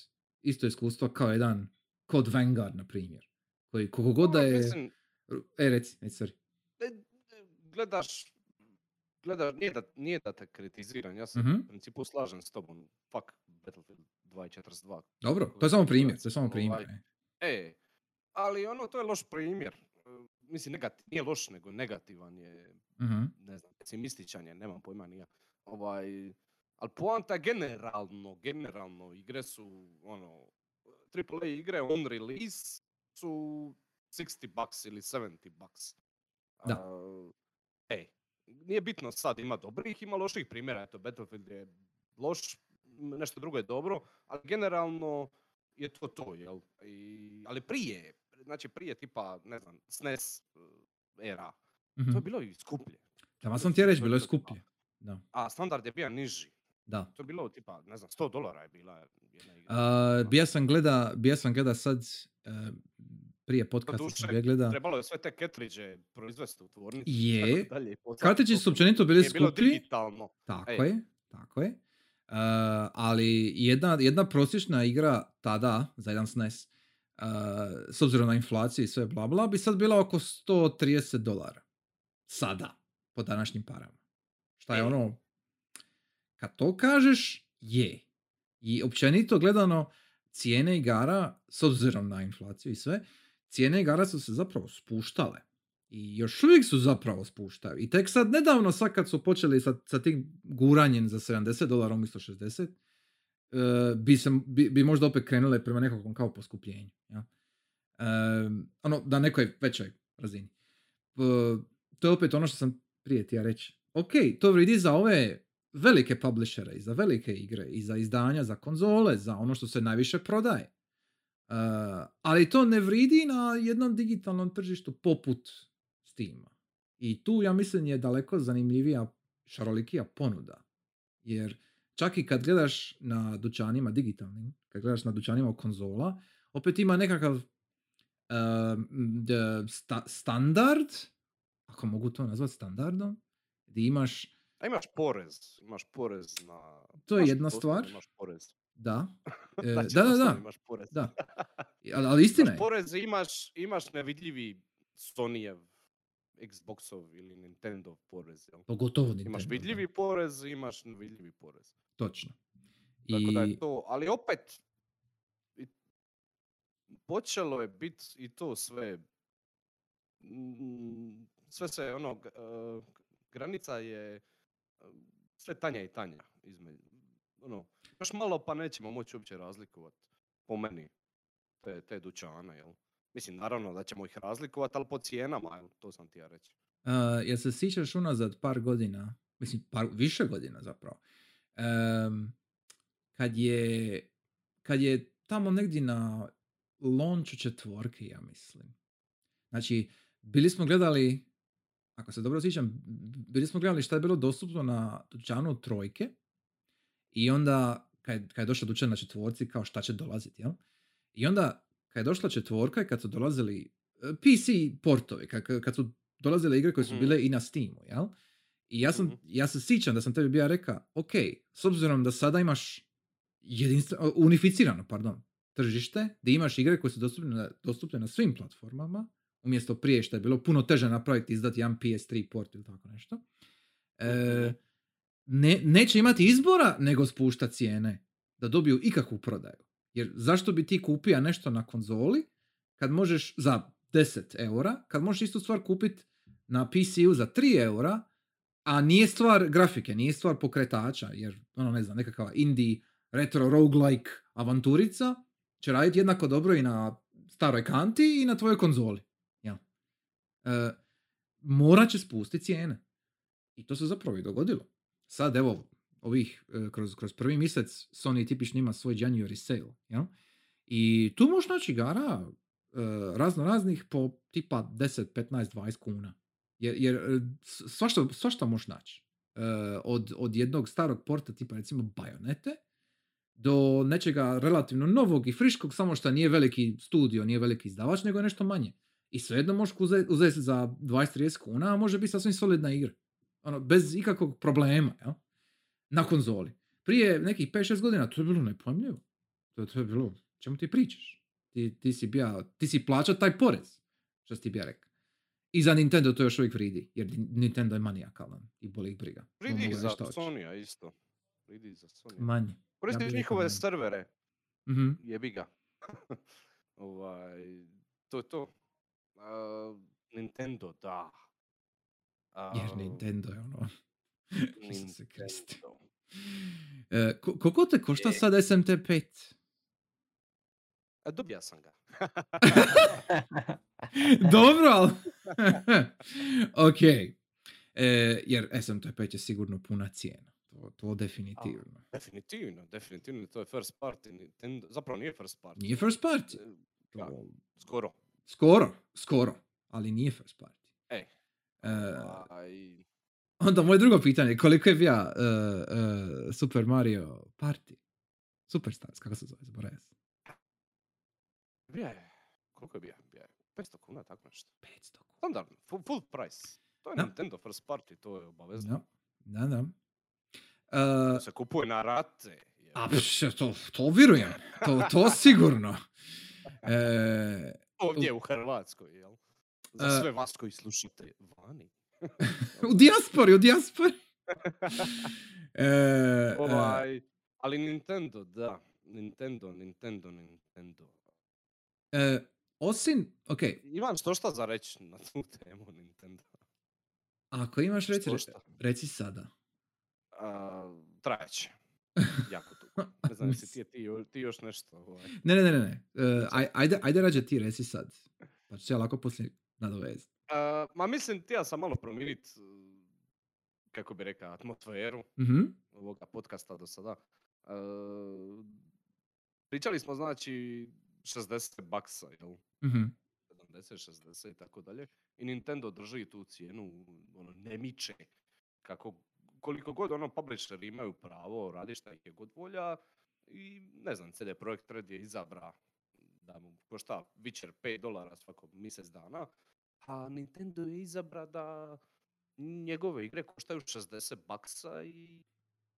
isto iskustvo kao jedan kod Vanguard, na primjer. Koji koliko god da je... Mislim, E, reci, reci, sorry. e, e, gledaš gleda, nije da, nije da te kritiziram, ja se Mhm. u principu slažem s tobom. Fuck Battlefield 2.42. Dobro, to je samo se primjer, to je samo primjer. ovaj, e. Ali ono, to je loš primjer. Mislim, negati, nije loš, nego negativan je, Mhm. ne znam, pesimističan je, nemam pojma ni ja. Ovaj, ali poanta generalno, generalno, igre su, ono, AAA igre on release su 60 bucks ili 70 bucks. Da. A, ej, nije bitno sad, ima dobrih, ima loših primjera, eto, Battlefield je loš, nešto drugo je dobro, ali generalno je to to, jel? I, ali prije, znači prije tipa, ne znam, SNES uh, era, Mhm. to je bilo i skuplje. Tamo sam ti reći, bilo je skuplje. Da, A standard je bio niži. da. To je bilo tipa, ne znam, 100 dolara je bila jedna igra. A, bija sam gleda, bija sam gleda sad, e, prije podcasta sam bija gleda. Trebalo je sve te cartridge proizvesti u tvornici. Je, Kartići su to. općenito bili Nije bilo skuplji. digitalno. Tako Ej. je, tako je. E, ali jedna, jedna prosječna igra tada, za jedan SNES, e, s obzirom na inflaciju i sve bla bla, bi sad bila oko 130 dolara. Sada, po današnjim parama. Šta je E. ono, kad to kažeš, je. I općenito gledano, cijene igara, s obzirom na inflaciju i sve, cijene igara su se zapravo spuštale. I još uvijek su zapravo spuštaju. I tek sad nedavno, sad kad su počeli sa, sa tim guranjem za 70 dolara umjesto 60, e, bi, se, bi, bi možda opet krenule prema nekakvom kao poskupljenju. Ja? E, ono, na nekoj većoj razini. E, to je opet ono što sam prije htio reći. Ok, to vridi za ove velike publishere i za velike igre i za izdanja, za konzole, za ono što se najviše prodaje. Uh, ali to ne vridi na jednom digitalnom tržištu poput Steama. I tu ja mislim je daleko zanimljivija, šarolikija ponuda. Jer čak i kad gledaš na dućanima digitalnim, kad gledaš na dućanima konzola, opet ima nekakav d- sta- standard, ako mogu to nazvati standardom, gdje imaš A imaš porez, imaš porez na... To je Imaš jedna stvar. Imaš porez. Da. E, Znači, da, da, da. Imaš porez. da. Ali, ali istina Imaš je. porez, imaš, imaš nevidljivi Sonyjev, Xboxov ili Nintendo porez. Jel? Pogotovo Imaš Nintendo, da. vidljivi porez, imaš nevidljivi porez. Točno. Tako da I je to, ali opet, i- počelo je biti i to sve, mm, sve se, ono, eh, granica je sve tanja i tanja. Između, ono, još malo pa nećemo moći uopće razlikovati, po meni, te, te dućane, jel? Mislim, naravno da ćemo ih razlikovati, ali po cijenama? To sam ti ja reći. Uh, jel se sjećaš unazad par godina, mislim par, više godina zapravo, em, kad je kad je tamo negdje na launchu četvorke, ja mislim. Znači, bili smo gledali, ako se dobro sjećam, bili smo gledali šta je bilo dostupno na dućanu trojke i onda kad, kad je došla dućan na četvorci, kao šta će dolaziti, jel? I onda kad je došla četvorka i kad su dolazili e, PC portovi, kad, kad su dolazile igre koje su Mhm. bile i na Steamu, jel? I ja sam, Mhm. ja se sjećam da sam tebi bio rekao, ok, s obzirom da sada imaš jedinstveno, unificirano, pardon, tržište, gdje imaš igre koje su dostupne na, dostupne na svim platformama, umjesto prije što je bilo puno teže napraviti, izdati jedan PS3 port ili tako nešto. E, Mhm. ne, neće imati izbora nego spušta cijene da dobiju ikakvu prodaju. Jer zašto bi ti kupio nešto na konzoli kad možeš za 10 eura, kad možeš istu stvar kupiti na PC-u za 3 eura, a nije stvar grafike, nije stvar pokretača, jer ono ne znam, nekakva indie retro roguelike avanturica će raditi jednako dobro i na staroj kanti i na tvojoj konzoli. Jel? E, morat će spustiti cijene. I to se zapravo i dogodilo. Sad evo, ovih, e, kroz, kroz prvi mjesec Sony tipično ima svoj January sale. Jel? I tu možeš naći igara e, razno raznih po tipa 10, 15, 20 kuna. Jer, jer e, svašta, svašta možeš naći. Od, od jednog starog porta tipa recimo Bajonete do nečega relativno novog i friškog, samo što nije veliki studio, nije veliki izdavač, nego je nešto manje. I svejedno možeš uzeti uzet za 20-30 kuna, a može biti sasvim solidna igra. Ono, bez ikakvog problema, jel? Na konzoli. Prije nekih 5-6 godina to je bilo nepojmljivo. To, to je bilo, čemu ti pričaš? Ti, ti si bija, ti si plaćao taj porez, što si ti bija rekao. I za Nintendo to još uvijek vridi, jer Ni- Nintendo je manijakalan i boli ih briga. Vridi mogu i za. Sonija isto. Vridi za Sonija. Manje. Koristiš bi rekao njihove manje. servere, Mhm. jebi ga. ovaj, to je to. A, Nintendo, da. Jer A, Nintendo je ono... Isuse Kriste. E, ko- koliko te košta Je. sad SMT5? A dobija sam ga. Dobro, ali... ok. E, jer SMT5 je sigurno puna cijena. To, to definitivno. Definitivno, definitivno, to je first party Nintendo. Zapravo nije first party. Nije first party. E, skoro. Skoro, skoro, ali nije first party. Ej. E, Aj, onda moje drugo pitanje, koliko je bio e, e, Super Mario Party? Superstars, kako se zove, zaboravio sam. bija je, koliko je bija? Bija je 500 kuna, tako nešto. 500 kuna. Standardno, full, full price. To je Da. Nintendo first party, to je obavezno. Da, da, da. E, To se kupuje na rate. je. a, pš, to, to vjerujem, to, to sigurno. E, Ovdje u Hrvatskoj, jel? Za E, sve vas koji slušate vani. u dijaspori, u dijaspori. E, e, Ovaj, ali Nintendo, da. Nintendo, Nintendo, Nintendo. e, osim, ok, Imam što šta za reći na tu temu Nintendo. ako imaš Štošta. reci sada. A, trajeće. Jako dugo. Ne znam jesi ti, ti, ti još nešto. Ovaj. Ne, ne, ne, ne, aj- ajde, ajde rađe ti reci sad. Pa ću se ja lako poslije nadovezati. Ma mislim, ti ja sam malo promijenit, uh, kako bi rekao, atmosferu Mhm, ovoga podcasta do sada. Uh, pričali smo znači 60 baksa, jel? mhm. 70, 60 i tako dalje. I Nintendo drži tu cijenu, ono, ne miče. Kako, koliko god ono publisher imaju pravo, radi šta ih je god volja. I ne znam, CD Projekt Red je izabra da mu košta Witcher 5 dolara svako mjesec dana. A Nintendo je izabra da njegove igre koštaju 60 baksa i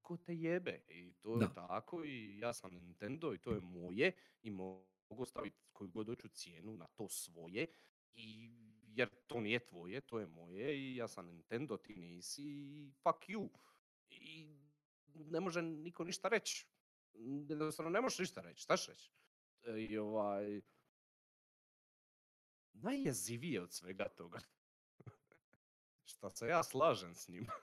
ko te jebe. I to je Da. tako i ja sam Nintendo i to je moje i mogu staviti koju god hoću cijenu na to svoje. I jer to nije tvoje, to je moje i ja sam Nintendo, ti nisi i fuck you. I ne može niko ništa reći. Jednostavno ne možeš ništa reći, šta ćeš reći? E, I ovaj... Najjezivije od svega toga. Šta se ja slažem s njim.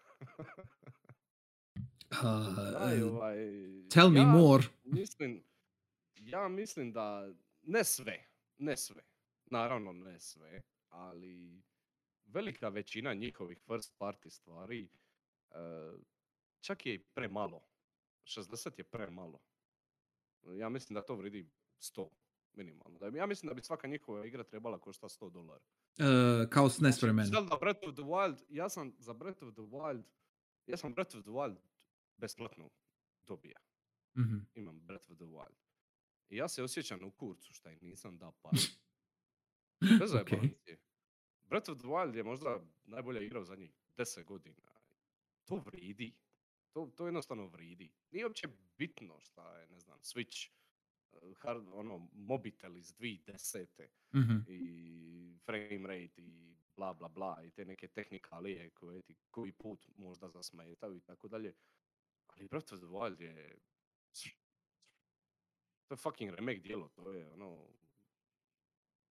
A, Daj, ovaj, tell me ja more. Mislim, ja mislim da ne sve, ne sve, naravno ne sve, ali velika većina njihovih first party stvari e, čak je i premalo. 60 je premalo. Ja mislim da to vridi 100 minimalno. Da- Ja mislim da bi svaka njihova igra trebala košta 100 dolara. E, kao SNES Znači, vremena. Zelda Breath of the Wild, ja sam za Breath of the Wild, ja sam Breath of the Wild besplatno dobija. Mhm. Imam Breath of the Wild. I ja se osjećam u kurcu šta im nisam dao par. Bez Ok. zajebancije. Breath of the Wild je možda najbolja igra u zadnjih 10 godina. To vridi. To, to jednostavno vridi. Nije uopće bitno šta je, ne znam, Switch, hard, ono, mobitel iz 2010 Mhm. i frame rate i bla bla bla i te neke tehnikalije koje ti koji put možda zasmetaju i tako dalje. Ali Breath of the Wild je... To je fucking remake dijelo, to je ono...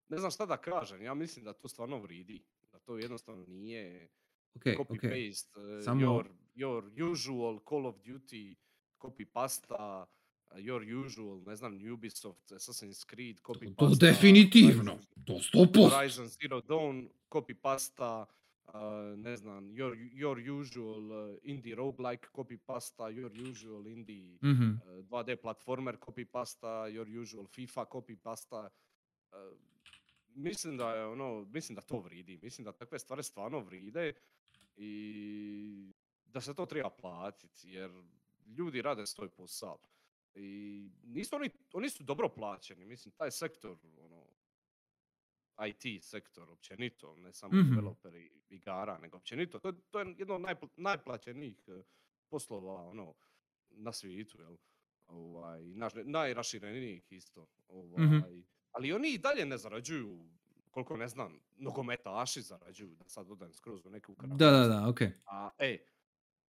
Ne znam šta da kažem, ja mislim da to stvarno vridi. Da to jednostavno nije Ok, copy ok. paste, uh, Samo- your, your usual Call of Duty copy pasta, uh, your usual, ne znam, Ubisoft, Assassin's Creed, copy To pasta. definitivno. To 100%. Horizon Zero Dawn, copy pasta, uh, ne znam, your, your usual uh, indie roguelike copy pasta, your usual indie Mhm. uh, 2D platformer copy pasta, your usual FIFA copy pasta. Uh, mislim da je ono, mislim da to vridi, mislim da takve stvari stvarno vride i da se to treba platiti jer ljudi rade svoj posao. I nisu oni, oni su dobro plaćeni, mislim taj sektor, ono, IT sektor općenito, ne samo Mhm. developeri igara, nego općenito. To, to je jedno od najpl- najplaćenijih eh, poslova ono, na svijetu, jel? Ovaj, naš, najraširenijih isto. Ovaj, Mhm. Ali oni i dalje ne zarađuju koliko ne znam, nogometaši zarađuju, da sad odajem skroz u neku Da, da, da, ok. A, ej,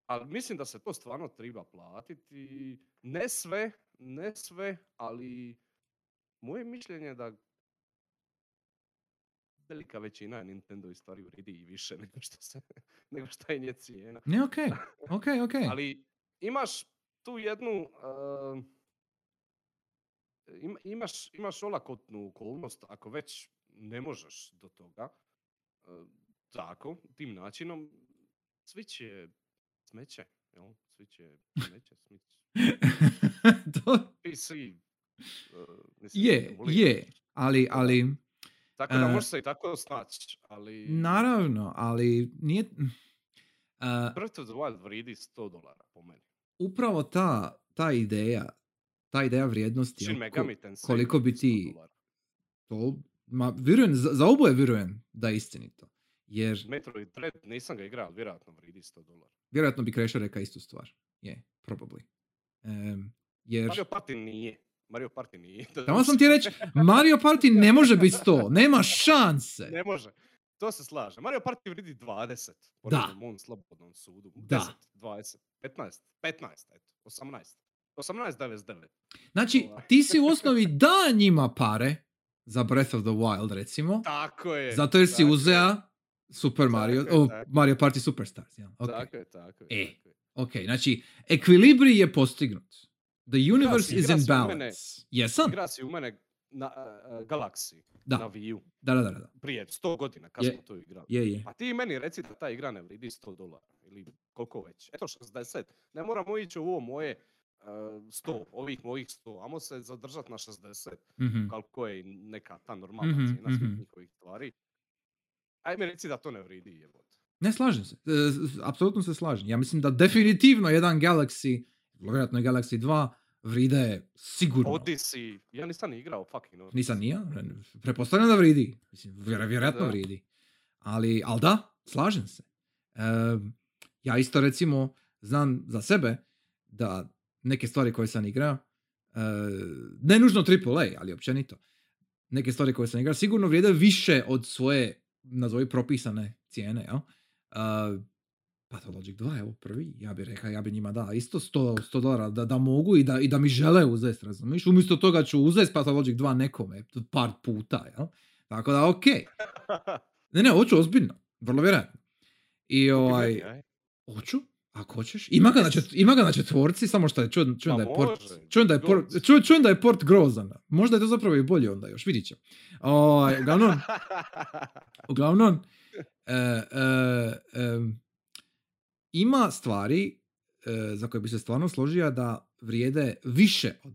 ali mislim da se to stvarno treba platiti. Ne sve, ne sve, ali moje mišljenje je da velika većina Nintendo stvari vridi i više nego što, se, nego što je nje cijena. Ne, ok, ok, ok. Ali imaš tu jednu... uh, im- imaš, imaš olakotnu okolnost ako već ne možeš do toga, uh, tako, tim načinom, Switch je smeće, jel? Je smeće, smeće. to PC, uh, mislim, je, je, ali, ali, Tako da e, može se i tako snaći, ali naravno, ali nije... Uh, Breath of the Wild vridi 100 dolara po meni. upravo ta, ta ideja, ta ideja vrijednosti, Shin Megami Tensei koliko bi vridi 100 ti to, ma vjerujem, za, za oboje vjerujem da je istinito. Jer Metroid Dread nisam ga igrao, vjerojatno vridi 100 dolara. vjerojatno bi Krešo rekao istu stvar. Je, probably. Um, jer, Mario Party nije. Mario Party nije. tamo sam ti reći, Mario Party ne može biti 100, nema šanse. Ne može. To se slaže. Mario Party vridi 20. Po Da. da. mom slobodnom sudu. Da. 10, 20, 15, 15, eto, 18. 18,99. Znači, Ovaj. ti si u osnovi da njima pare za Breath of the Wild, recimo, Tako je. zato jer si uzea Super Mario, Tako o, tako. Mario Party Superstars. Ja. Okay. Tako je, tako je. E. ok, znači, ekvilibrij je postignut. The universe si- is igra in si u mene- balance. Jesam? Igra si u mene na uh, Galaxy, Da. na Wii U, Da, da, da, da. prije 100 godina kad Je. smo to igrali. Je, je. Pa ti meni reci da ta igra ne vridi 100 dolara ili koliko već. Eto 60. Ne moramo ići u ovo moje uh, 100, ovih mojih 100. Amo se zadržati na 60. Mhm. Koliko je neka ta normalna Mhm, cijena svih mhm. njihovih stvari. Ajme reci da to ne vridi jebote. Ne slažem se. E, Apsolutno se slažem. Ja mislim da definitivno jedan Galaxy, vjerojatno Galaxy 2, vride sigurno. Odyssey, ja nisam ni igrao fucking Odyssey. Nisam nija, pretpostavljam da vridi. Mislim, vjer- vjerojatno Da. vridi. Ali, ali da, slažem se. E, ja isto recimo znam za sebe da neke stvari koje sam igrao, e, ne nužno AAA, ali općenito, neke stvari koje sam igrao sigurno vrijede više od svoje, nazovi, propisane cijene, jel? Uh, Pathologic 2, evo prvi, ja bih rekao, ja bi njima dao isto 100, 100 dolara da, da mogu i da, i da mi žele uzeti, razumiješ? Umjesto toga ću uzeti Pathologic 2 nekome, par puta, jel? Tako da, ok. Ne, ne, hoću ozbiljno, vrlo vjerojatno. I ovaj, Aj. hoću, ako hoćeš. Ima ga na, čet, ima ga na četvorci, samo što je, čujem, čujem Pa da je port, čujem da je port, goc. čujem, čujem da je port grozan. Možda je to zapravo i bolje onda još, vidit ćemo. Ovaj, uglavnom, uglavnom, e, e, em, ima stvari e, za koje bi se stvarno složio da vrijede više od,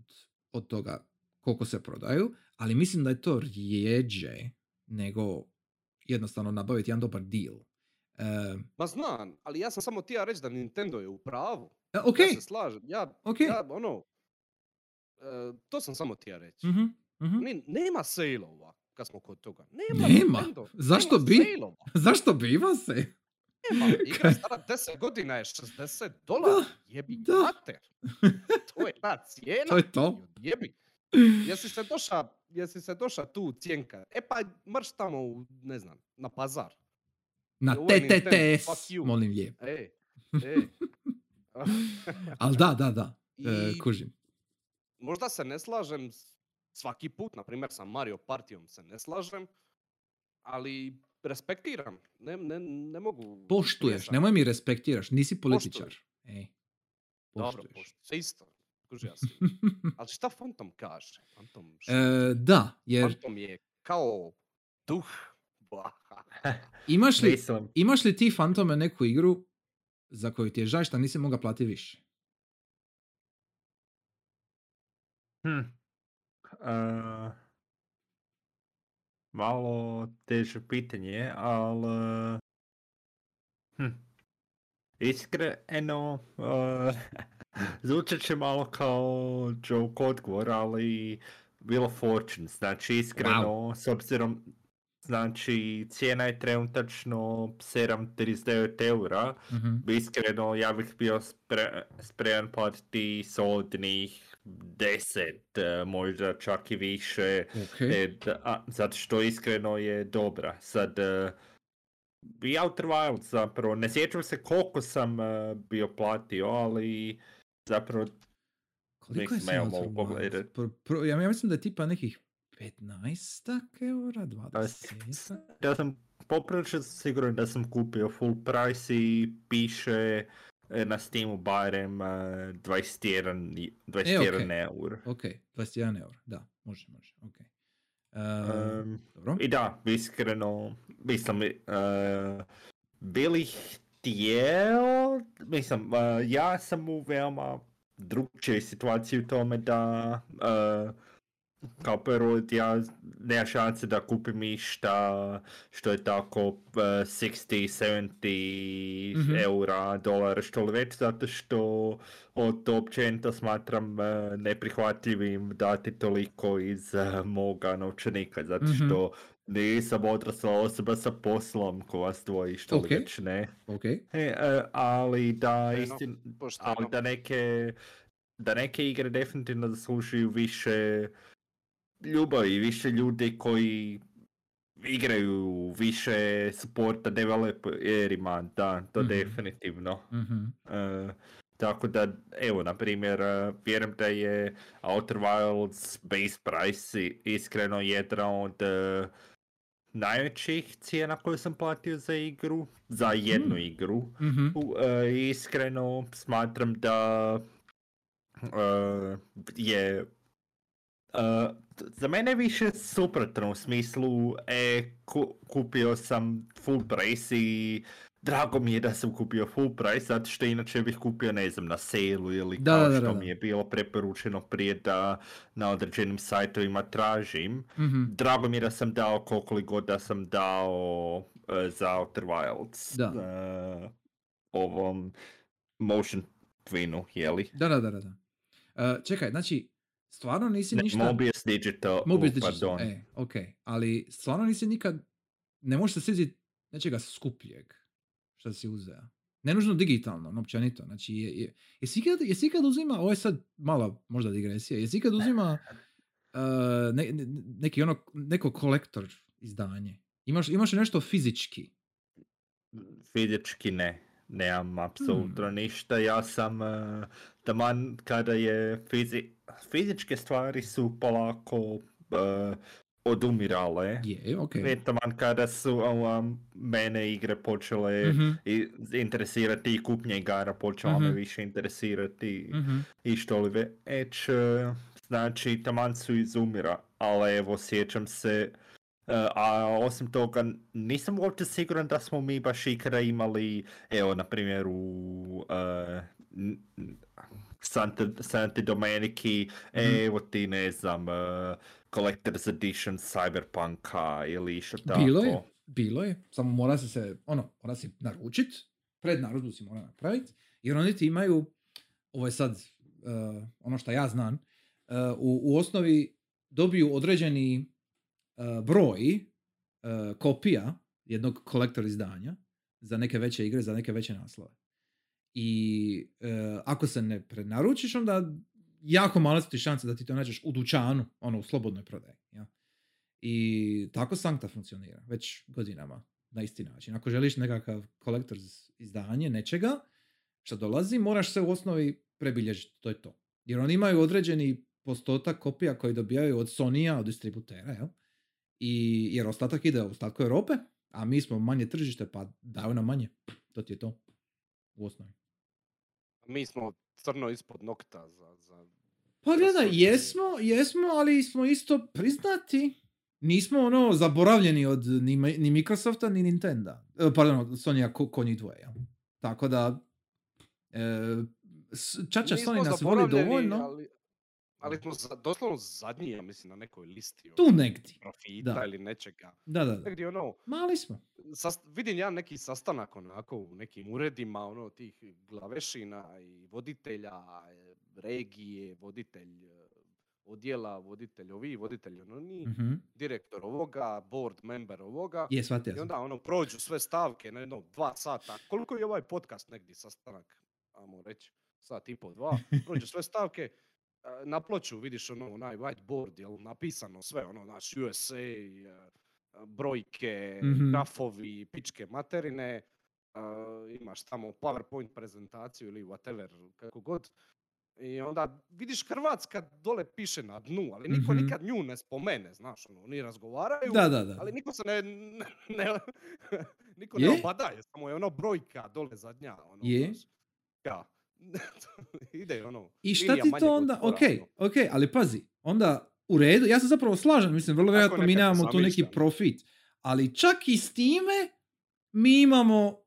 od toga koliko se prodaju, ali mislim da je to rijeđe nego jednostavno nabaviti jedan dobar deal. E, Ma znam, ali ja sam samo tija reći da Nintendo je u pravu. e, ok, Ja se slažem. Ja, ok. ja ono, e, to sam samo tija reći. Mhm, mhm. Ni- nema sejlova kad smo kod toga. Nema. Nema? Nintendo, Zašto nema bi? Zašto biva se? Nema. Igra stara 10 godina je 60 dolara. Jebi da. mater. To je ta cijena. To je to. Jebi. Jesi se doša, jesi se doša tu cijenka. E pa mrš tamo u, ne znam, na pazar. Na je TTTS, molim lijepo. E, e. Ali da, da, da, e, kužim. možda se ne slažem svaki put, na primjer sa Mario Partijom se ne slažem, ali respektiram. Ne, ne, ne mogu... Poštuješ, priješati. nemoj mi respektiraš, nisi političar. Dobro, poštuješ. poštu. Sve isto. Kužio sam. Ali šta Phantom kaže? Phantom, šta- E, da, jer Phantom je kao duh. Imaš li, imaš li ti Fantome neku igru za koju ti je žao što nisi mogao platiti više? hm. Uh, malo teže pitanje, ali... Hm. Iskreno, uh, zvučat će malo kao joke odgovor, ali bilo Fortune. Znači, iskreno, s obzirom Znači, cijena je trenutačno 7,39 eura. Mhm. Iskreno, ja bih bio spre, spreman platiti solidnih 10, eh, možda čak i više. Ok. E, da- a, zato što iskreno je dobra. Sad, uh, i Outer Wilds zapravo, ne sjećam se koliko sam eh, bio platio, ali zapravo Koliko je evo. Wilds? Pro- pro- ja, ja mislim da je tipa nekih 15 eura, a, 20 s- ja sam poprilično siguran da sam kupio full price i piše eh, na Steamu barem eh, 21, i- 21 okej. eur. Ok, 21 eura, da, može, može, ok. Uh, Um, dobro. I da, iskreno, mislim, uh, bili htjeo, mislim, uh, ja sam u veoma drugčijoj situaciji u tome da, uh, kao prvo, ja nema šanse da kupim išta što je tako uh, 60, 70 Mhm. eura, dolara, što li već, zato što od to općenito smatram uh, neprihvatljivim dati toliko iz uh, moga novčanika, zato Mhm. što nisam odrasla osoba sa poslom ko vas dvoji, što Ok. li već ne. Ok, E, e, ali da, istin, ali da neke, da neke igre definitivno zaslužuju više ljubavi, više ljudi koji igraju više supporta developerima, da, to Mhm. definitivno. mhm, E, tako da, evo, na primjer, e, vjerujem da je Outer Wilds base price i- iskreno jedna od e, najvećih cijena koju sam platio za igru, za jednu Mm. igru. mhm, e, iskreno smatram da je t- za mene više suprotno u smislu e, ku- kupio sam full price i drago mi je da sam kupio full price zato što inače bih kupio ne znam na sale ili Da, kao da, što da. mi je bilo preporučeno prije da na određenim sajtovima tražim. mhm. Drago mi je da sam dao koliko li god da sam dao e, za Outer Wilds. Da. e, ovom motion twinu, jeli? Da, da, da, da. da. E, čekaj, znači, stvarno nisi Ne, ništa... Mobius Digital, Mobius Digital, pardon. e, ok. Ali stvarno nisi nikad, ne možeš se sjetiti nečega skupljeg što si uzeo. Ne nužno digitalno, no općenito. Znači, je, je, jesi, ikad, jesi ikad uzima, ovo je sad malo možda digresija, jesi ikad uzima uh, ne, ne- neki ono, neko kolektor izdanje? Imaš, imaš nešto fizički? Fizički ne. Nemam apsolutno Hmm. ništa. Ja sam uh, taman kada je fizi... fizičke stvari su polako uh, odumirale. Je, ok. Ne taman kada su um, mene igre počele Mhm, i interesirati i kupnja igara počela me Mhm. više interesirati mhm. i što li već. e, Znači, taman su izumira, ali evo, sjećam se, a osim toga, nisam uopće siguran da smo mi baš ikada imali, evo, na primjer, u e, n- n- Santa, Santa Domeniki, Mhm. evo ti, ne znam, e, Collector's Edition Cyberpunka ili što tako. Bilo je, bilo je, samo mora se se, ono, mora se naručit, pred narudžbu si mora napraviti, jer oni ti imaju, ovo je sad uh, ono što ja znam, uh, u, u osnovi dobiju određeni uh, broj uh, kopija jednog kolektor izdanja za neke veće igre, za neke veće naslove. I uh, ako se ne prenaručiš, onda jako male su ti šanse da ti to nađeš u dućanu, ono, u slobodnoj prodaji. Ja? I tako Sankta funkcionira već godinama na isti način. Ako želiš nekakav kolektor izdanje nečega što dolazi, moraš se u osnovi prebilježiti. To je to. Jer oni imaju određeni postotak kopija koji dobijaju od Sonija, od distributera, jel? I, jer ostatak ide u ostatku Europe, a mi smo manje tržište, pa daju nam manje. To ti je to. U osnovi. Mi smo crno ispod nokta za... za... Pa gledaj, jesmo, jesmo, ali smo isto priznati. Nismo ono zaboravljeni od ni, ni Microsofta ni Nintenda. E, Pardon, od Sonja ko, ko njih dvoje. Tako da, e, čača Sony nas voli dovoljno. Ali, ali smo za, doslovno zadnji, ja mislim, na nekoj listi. Tu ono, negdje. Profita da. ili nečega. Da, da, da. Negdje ono, Mali smo. sas, vidim ja neki sastanak onako u nekim uredima, ono tih glavešina i voditelja, e, regije, voditelj e, odjela voditelj ovi, voditelj oni, Mhm. direktor ovoga, board member ovoga. Je, shvatio I onda ono prođu sve stavke na jedno dva sata. Koliko je ovaj podcast negdje sastanak? Amo reći, sat i pol, dva. Prođu sve stavke. A, Na ploču vidiš ono, onaj whiteboard, jel, napisano sve, ono, znaš, USA, a, brojke, Mhm. grafovi, pičke materine. a, imaš tamo PowerPoint prezentaciju ili whatever, kako god. I onda vidiš Hrvatska dole piše na dnu, ali niko Mhm. nikad nju ne spomene, znaš, ono, oni razgovaraju, Da, da, da. ali niko se ne, ne, ne- niko Je? ne obadaje, samo je ono brojka dole zadnja. Ono, Je? znaš. Ja. Ide ono. I šta ti to onda, ok, ono. ok, ali pazi, onda u redu, ja se zapravo slažem, mislim, vrlo vjerojatno mi nemamo tu neki profit, ali čak i s time mi imamo,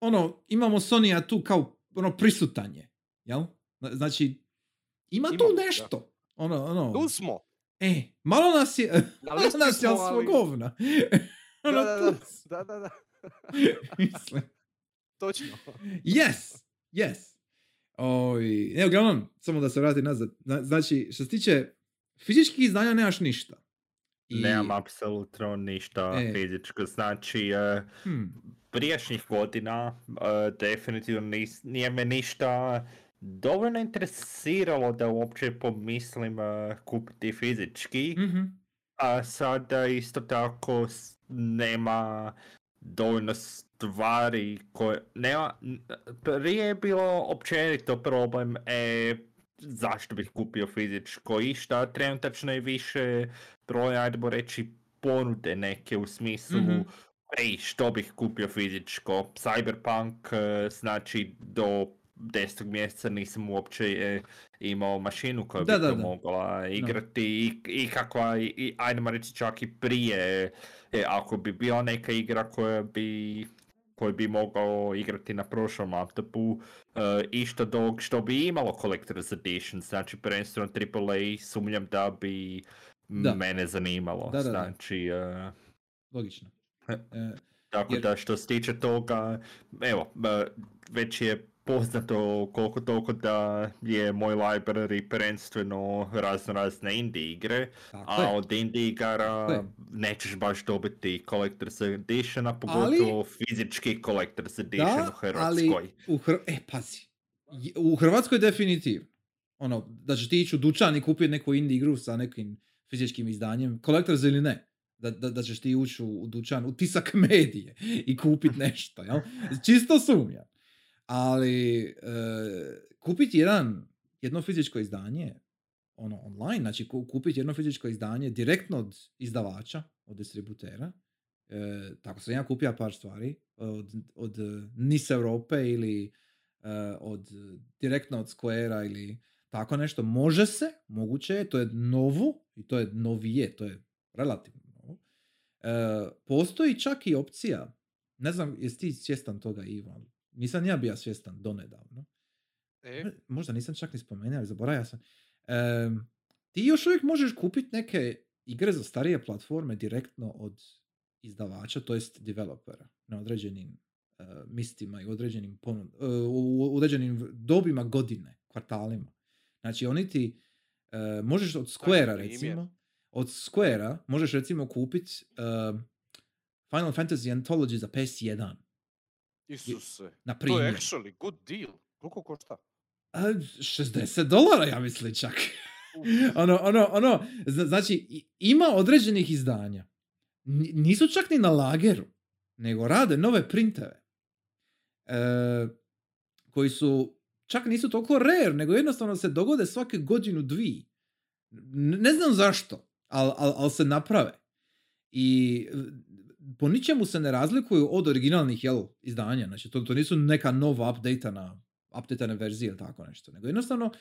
ono, imamo Sonija tu kao, ono, prisutanje, jel? Zna- Znači, ima tu Imamo, da. nešto, ono, ono, Tu smo. e, malo nas je, malo nas je smo, ali govna. ono, Da, da, da, da, da, Mislim. točno. Yes, yes. Oj, ne, uglavnom, samo da se vrati nazad. Zna- Znači, što se tiče fizičkih izdanja nemaš ništa. I, Nemam apsolutno ništa E. fizičko. Znači, eh, hmm, prijašnjih godina eh, definitivno nis, nije me ništa dovoljno interesiralo da uopće pomislim eh, kupiti fizički. mhm, A sada isto tako nema dovoljno stvari koje... Nema, prije je bilo općenito problem e, zašto bih kupio fizičko i šta trenutačno je više broj, ajdemo reći, ponude neke u smislu Mhm. ej, što bih kupio fizičko. Cyberpunk, e, znači do 10. mjeseca nisam uopće e, imao mašinu koja Da, bi da, to da. mogla igrati i, i kakva, i, i ajdemo reći čak i prije, e, ako bi bila neka igra koja bi koji bi mogao igrati na prošlom laptopu e, i što, dok, što bi imalo Collector's Edition, znači prvenstveno AAA, sumnjam da bi Da. mene zanimalo. Da, da, da. Znači, e, logično. E. E, tako Jer- da što se tiče toga, evo, e, već je poznato koliko toliko da je moj library prvenstveno razno razne indie igre, tako a je. od indie igara nećeš baš dobiti Collector's Edition, a pogotovo fizički Collector's Edition u ali Hrvatskoj. u Hr... E, pazi. U Hrvatskoj definitivno. Ono, da ćeš ti ići u dućan i kupiti neku indie igru sa nekim fizičkim izdanjem, collectors ili ne. Da, da, da ćeš ti ući u, u dućan, u tisak medije i kupiti nešto, jel? Čisto sumnjam. Ali e, kupiti jedan, jedno fizičko izdanje ono online, znači ku- kupiti jedno fizičko izdanje direktno od izdavača, od distributera, e, tako sam ja kupio par stvari od, od eh, NIS Europe ili eh, od direktno od Squarea ili tako nešto. Može se, moguće je, to je novo i to je novije, to je relativno novo. E, postoji čak i opcija, ne znam jesi ti svjestan toga Ivan, nisam ja bio svjestan donedavno. E, Možda nisam čak ni spomenuo, ali zaboravio sam. Em, ti još uvijek možeš kupiti neke igre za starije platforme direktno od izdavača, to jest developera, na određenim eh, mistima i određenim ponud, eh, u određenim dobima godine, kvartalima. Znači oni ti eh, možeš od Squarea recimo, od Squarea možeš recimo kupiti Final Fantasy Anthology za PS1, Isuse. na To primjer. je actually good deal. Koliko košta? A, 60 dolara, ja mislim čak. ono, ono, ono, zna- znači, ima određenih izdanja. Nisu čak ni na lageru, nego rade nove printeve. E, koji su, čak nisu toliko rare, nego jednostavno se dogode svake godinu dvi. Ne znam zašto, ali al, al se naprave. I po ničemu se ne razlikuju od originalnih jel, izdanja. Znači, to, to nisu neka nova updateana, updateane verzije ili tako nešto. Nego jednostavno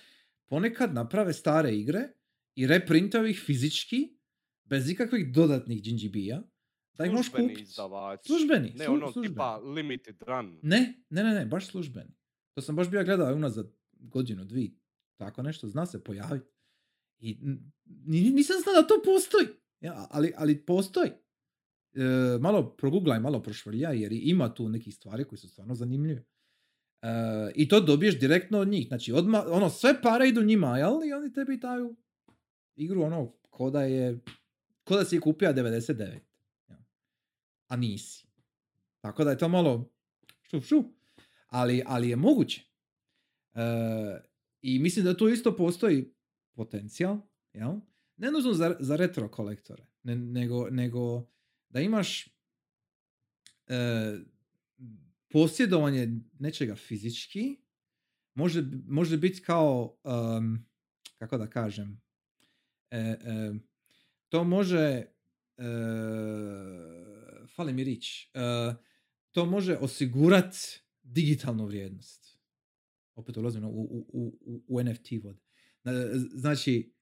ponekad naprave stare igre i reprintaju ih fizički bez ikakvih dodatnih GNGB-a da ih možeš kupiti. Službeni, Ne slu- ono službeni. tipa limited run. Ne, ne, ne, ne, baš službeni. To sam baš bio gledao unazad godinu, dvi. Tako nešto zna se pojaviti. I n- nisam znao da to postoji. Ja, ali, ali postoji. E, malo proguglaj, malo prošvrljaj, jer ima tu nekih stvari koji su stvarno zanimljive. E, I to dobiješ direktno od njih. Znači, odmah, ono, sve pare idu njima, jel? I oni tebi daju igru ono, ko da je, ko da si je kupio 99. jel. A nisi. Tako da je to malo šup šup. Ali, ali je moguće. E, I mislim da tu isto postoji potencijal, jel? Ne nužno za, za retro kolektore, ne- nego, nego da imaš e, posjedovanje nečega fizički može, može biti kao, um, kako da kažem, e, e, to može, e, fali mi rič, e, to može osigurat digitalnu vrijednost. Opet ulazim u, u, u, u- NFT vode. E, Znači,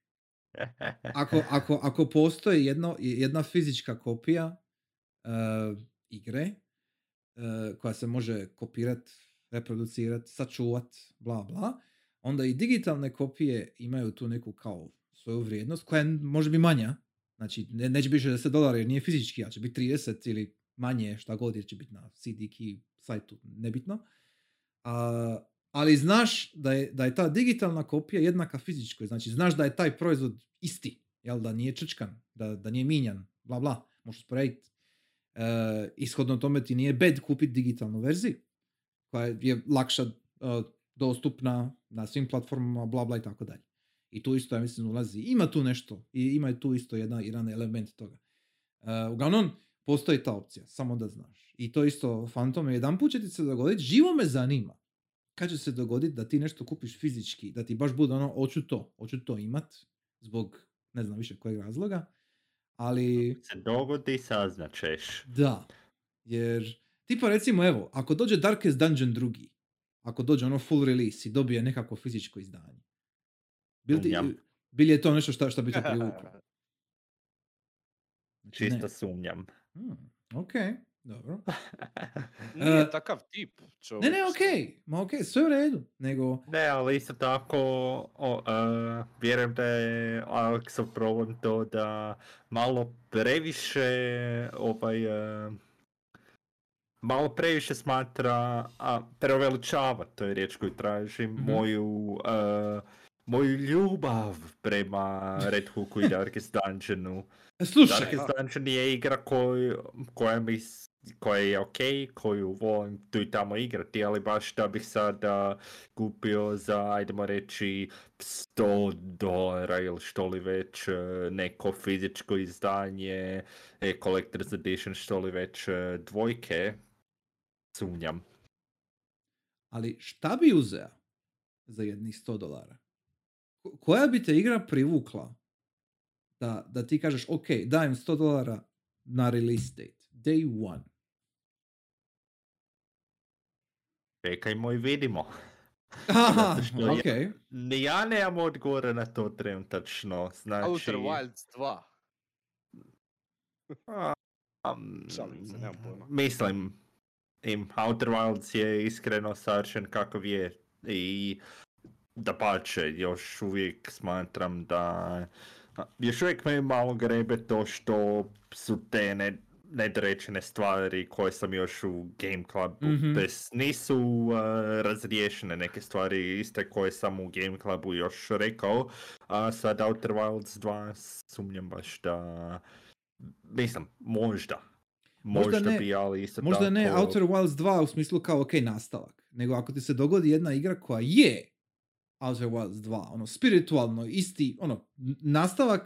ako, ako, ako postoji jedno, jedna fizička kopija igre uh, koja se može kopirat, reproducirat, sačuvat, bla bla, onda i digitalne kopije imaju tu neku kao svoju vrijednost koja može biti manja. Znači, ne, neće biti 60 dolara jer nije fizički, a će biti 30 ili manje, šta god, jer će biti na CD key sajtu, nebitno. A, ali znaš da je, da je ta digitalna kopija jednaka fizičkoj, znači znaš da je taj proizvod isti, jel, da nije črčkan, da, da nije minjan, bla bla, možeš usporediti. E, ishodno tome ti nije bed kupiti digitalnu verziju, koja je lakša, e, dostupna na svim platformama, bla bla i tako dalje. I tu isto, ja mislim, ulazi. Ima tu nešto, i ima tu isto jedna, jedan element toga. E, uglavnom, postoji ta opcija, samo da znaš. I to isto, Fantome, jedan put će ti se dogoditi, živo me zanima kad će se dogoditi da ti nešto kupiš fizički, da ti baš bude ono, hoću to, hoću to imat, zbog ne znam više kojeg razloga, ali Se dogodi, saznačeš. da, jer tipa recimo evo, ako dođe Darkest Dungeon drugi, ako dođe ono full release i dobije nekako fizičko izdanje, bil, ti, bil je to nešto što, što bi te privuklo? Znači, ne. Čisto sumnjam. Hmm, ok, dobro. Nije E, takav tip Ne, čovjek. ne, ok, ma ok, sve u redu, nego, Ne, ali isto tako, o, e, vjerujem da je Alexov problem to da malo previše, ovaj, e, malo previše smatra, a preuveličava, to je riječ koju tražim, Mhm. moju, e, moju ljubav prema Red Hooku i Darkest Dungeonu. Slušaj, Darkest Dungeon je igra koju, koja mi koja je ok, koju volim tu i tamo igrati, ali baš da bih sada kupio za, ajdemo reći, 100 dolara ili što li već, e, neko fizičko izdanje, e, Collector's Edition, što li već, e, dvojke, sumnjam. ali šta bi uzeo za jednih 100 dolara? Ko- Koja bi te igra privukla da, da ti kažeš, ok, dajem 100 dolara na release date, day one. Čekajmo i vidimo. Aha, što ja-. Ni ja nemam odgovore na to trenutačno, znači... Outer Wilds 2. A, am, Šalim se, nemam pojma. Mislim, im Outer Wilds je iskreno savršen kakav je i da pače, još uvijek smatram da još uvijek me malo grebe to što su te ne, nedorečene stvari koje sam još u Game Clubu, Mhm. bez, nisu uh, razriješene neke stvari iste koje sam u Game Clubu još rekao, a sad Outer Wilds 2 sumnjam baš da, mislim, možda. Možda Možda, ne- bi, ali isto Možda tako... ne Outer Wilds 2 u smislu kao ok nastavak, nego ako ti se dogodi jedna igra koja je Outer Wilds 2, ono spiritualno, isti, ono, nastavak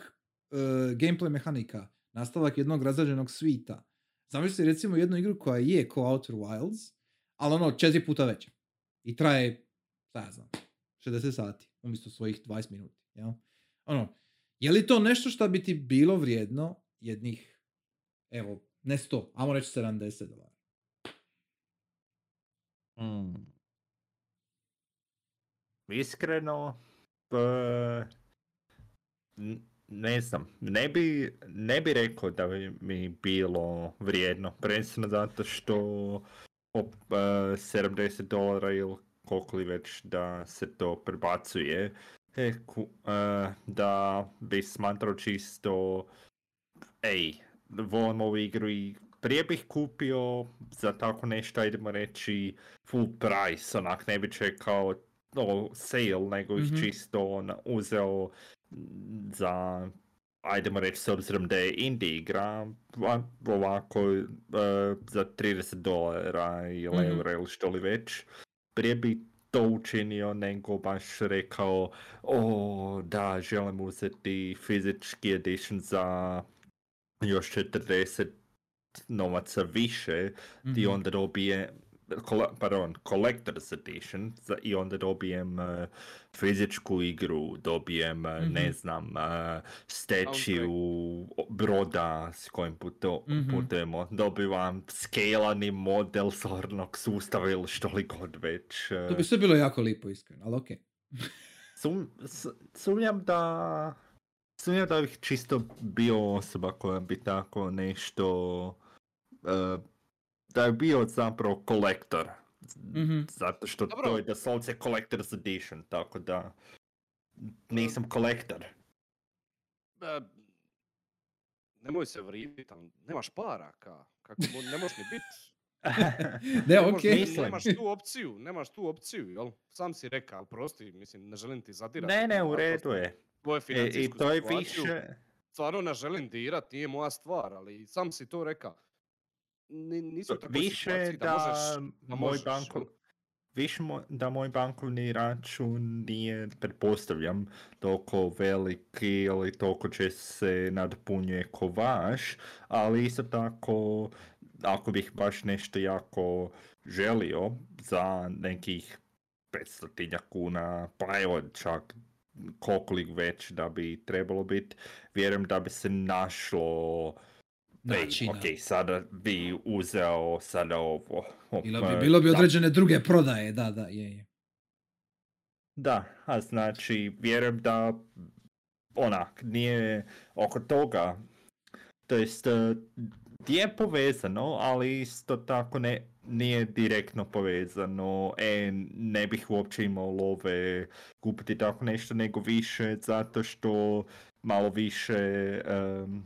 uh, gameplay mehanika, nastavak jednog razrađenog svita. Zamisli recimo jednu igru koja je ko Outer Wilds, ali ono četiri puta veća. I traje, šta ja znam, 60 sati, umjesto svojih 20 minuti. Jel? Ono, je li to nešto što bi ti bilo vrijedno jednih, evo, ne 100, ajmo reći 70 dolara? Mm. Iskreno, e, n- ne znam, ne bi, ne bi rekao da bi mi bilo vrijedno, prvenstveno zato što op, e, 70 dolara ili koliko li već da se to prebacuje, e, ku- e, da bi smatrao čisto, ej, volim ovu igru i prije bih kupio za tako nešto, idemo reći, full price, onak ne bi čekao o, sale, nego ih Mhm. čisto on, uzeo za ajdemo reći s obzirom da je indie igra, ovako e, za 30 dolara ili Mhm. eura ili što li već, prije bi to učinio nego baš rekao o da želim uzeti fizički edition za još 40 novaca više i Mhm. onda dobije pardon, Collector's Edition za- i onda dobijem eh, fizičku igru, dobijem, eh, ne Mhm. znam, uh, broda s kojim puto, Mhm. putujemo, dobivam skelani model sornog sustava ili što li god već. eh. To bi sve bilo jako lipo, iskreno, ali okej. Sum, s- sumnjam da sumnjam da bih čisto bio osoba koja bi tako nešto da je bio zapravo kolektor. Mhm. Zato što Dobro. to je doslovce collector's edition, tako da nisam kolektor. E, nemoj se vridit, ali nemaš para, ka. Kako, mo- ne možeš ni bit. Ne, Ne. Mislim. Nemaš tu opciju, nemaš tu opciju, jel? Sam si rekao, ali prosti, mislim, ne želim ti zadirati. ne, ne, u redu je. Tvoje E, I financijsku to je situaciju. više... Stvarno ne želim dirat, nije moja stvar, ali sam si to rekao. Ni, nisu u takvoj Više da, da, možeš, da moj možeš, banko, više mo- da moj bankovni račun nije, pretpostavljam, toliko veliki ili toliko će se nadopunjuje ko vaš, ali isto tako, ako bih baš nešto jako želio za nekih 500 kuna, pa evo čak koliko li već da bi trebalo biti, vjerujem da bi se našlo Ej, Načina. ok, sada bi uzeo sada ovo. Bilo bi, bilo bi da. određene druge prodaje, da, da, je, je. Da, a znači, vjerujem da onak, nije oko toga, to jest, je povezano, ali isto tako ne, nije direktno povezano, e, ne bih uopće imao love kupiti tako nešto, nego više zato što malo više, em,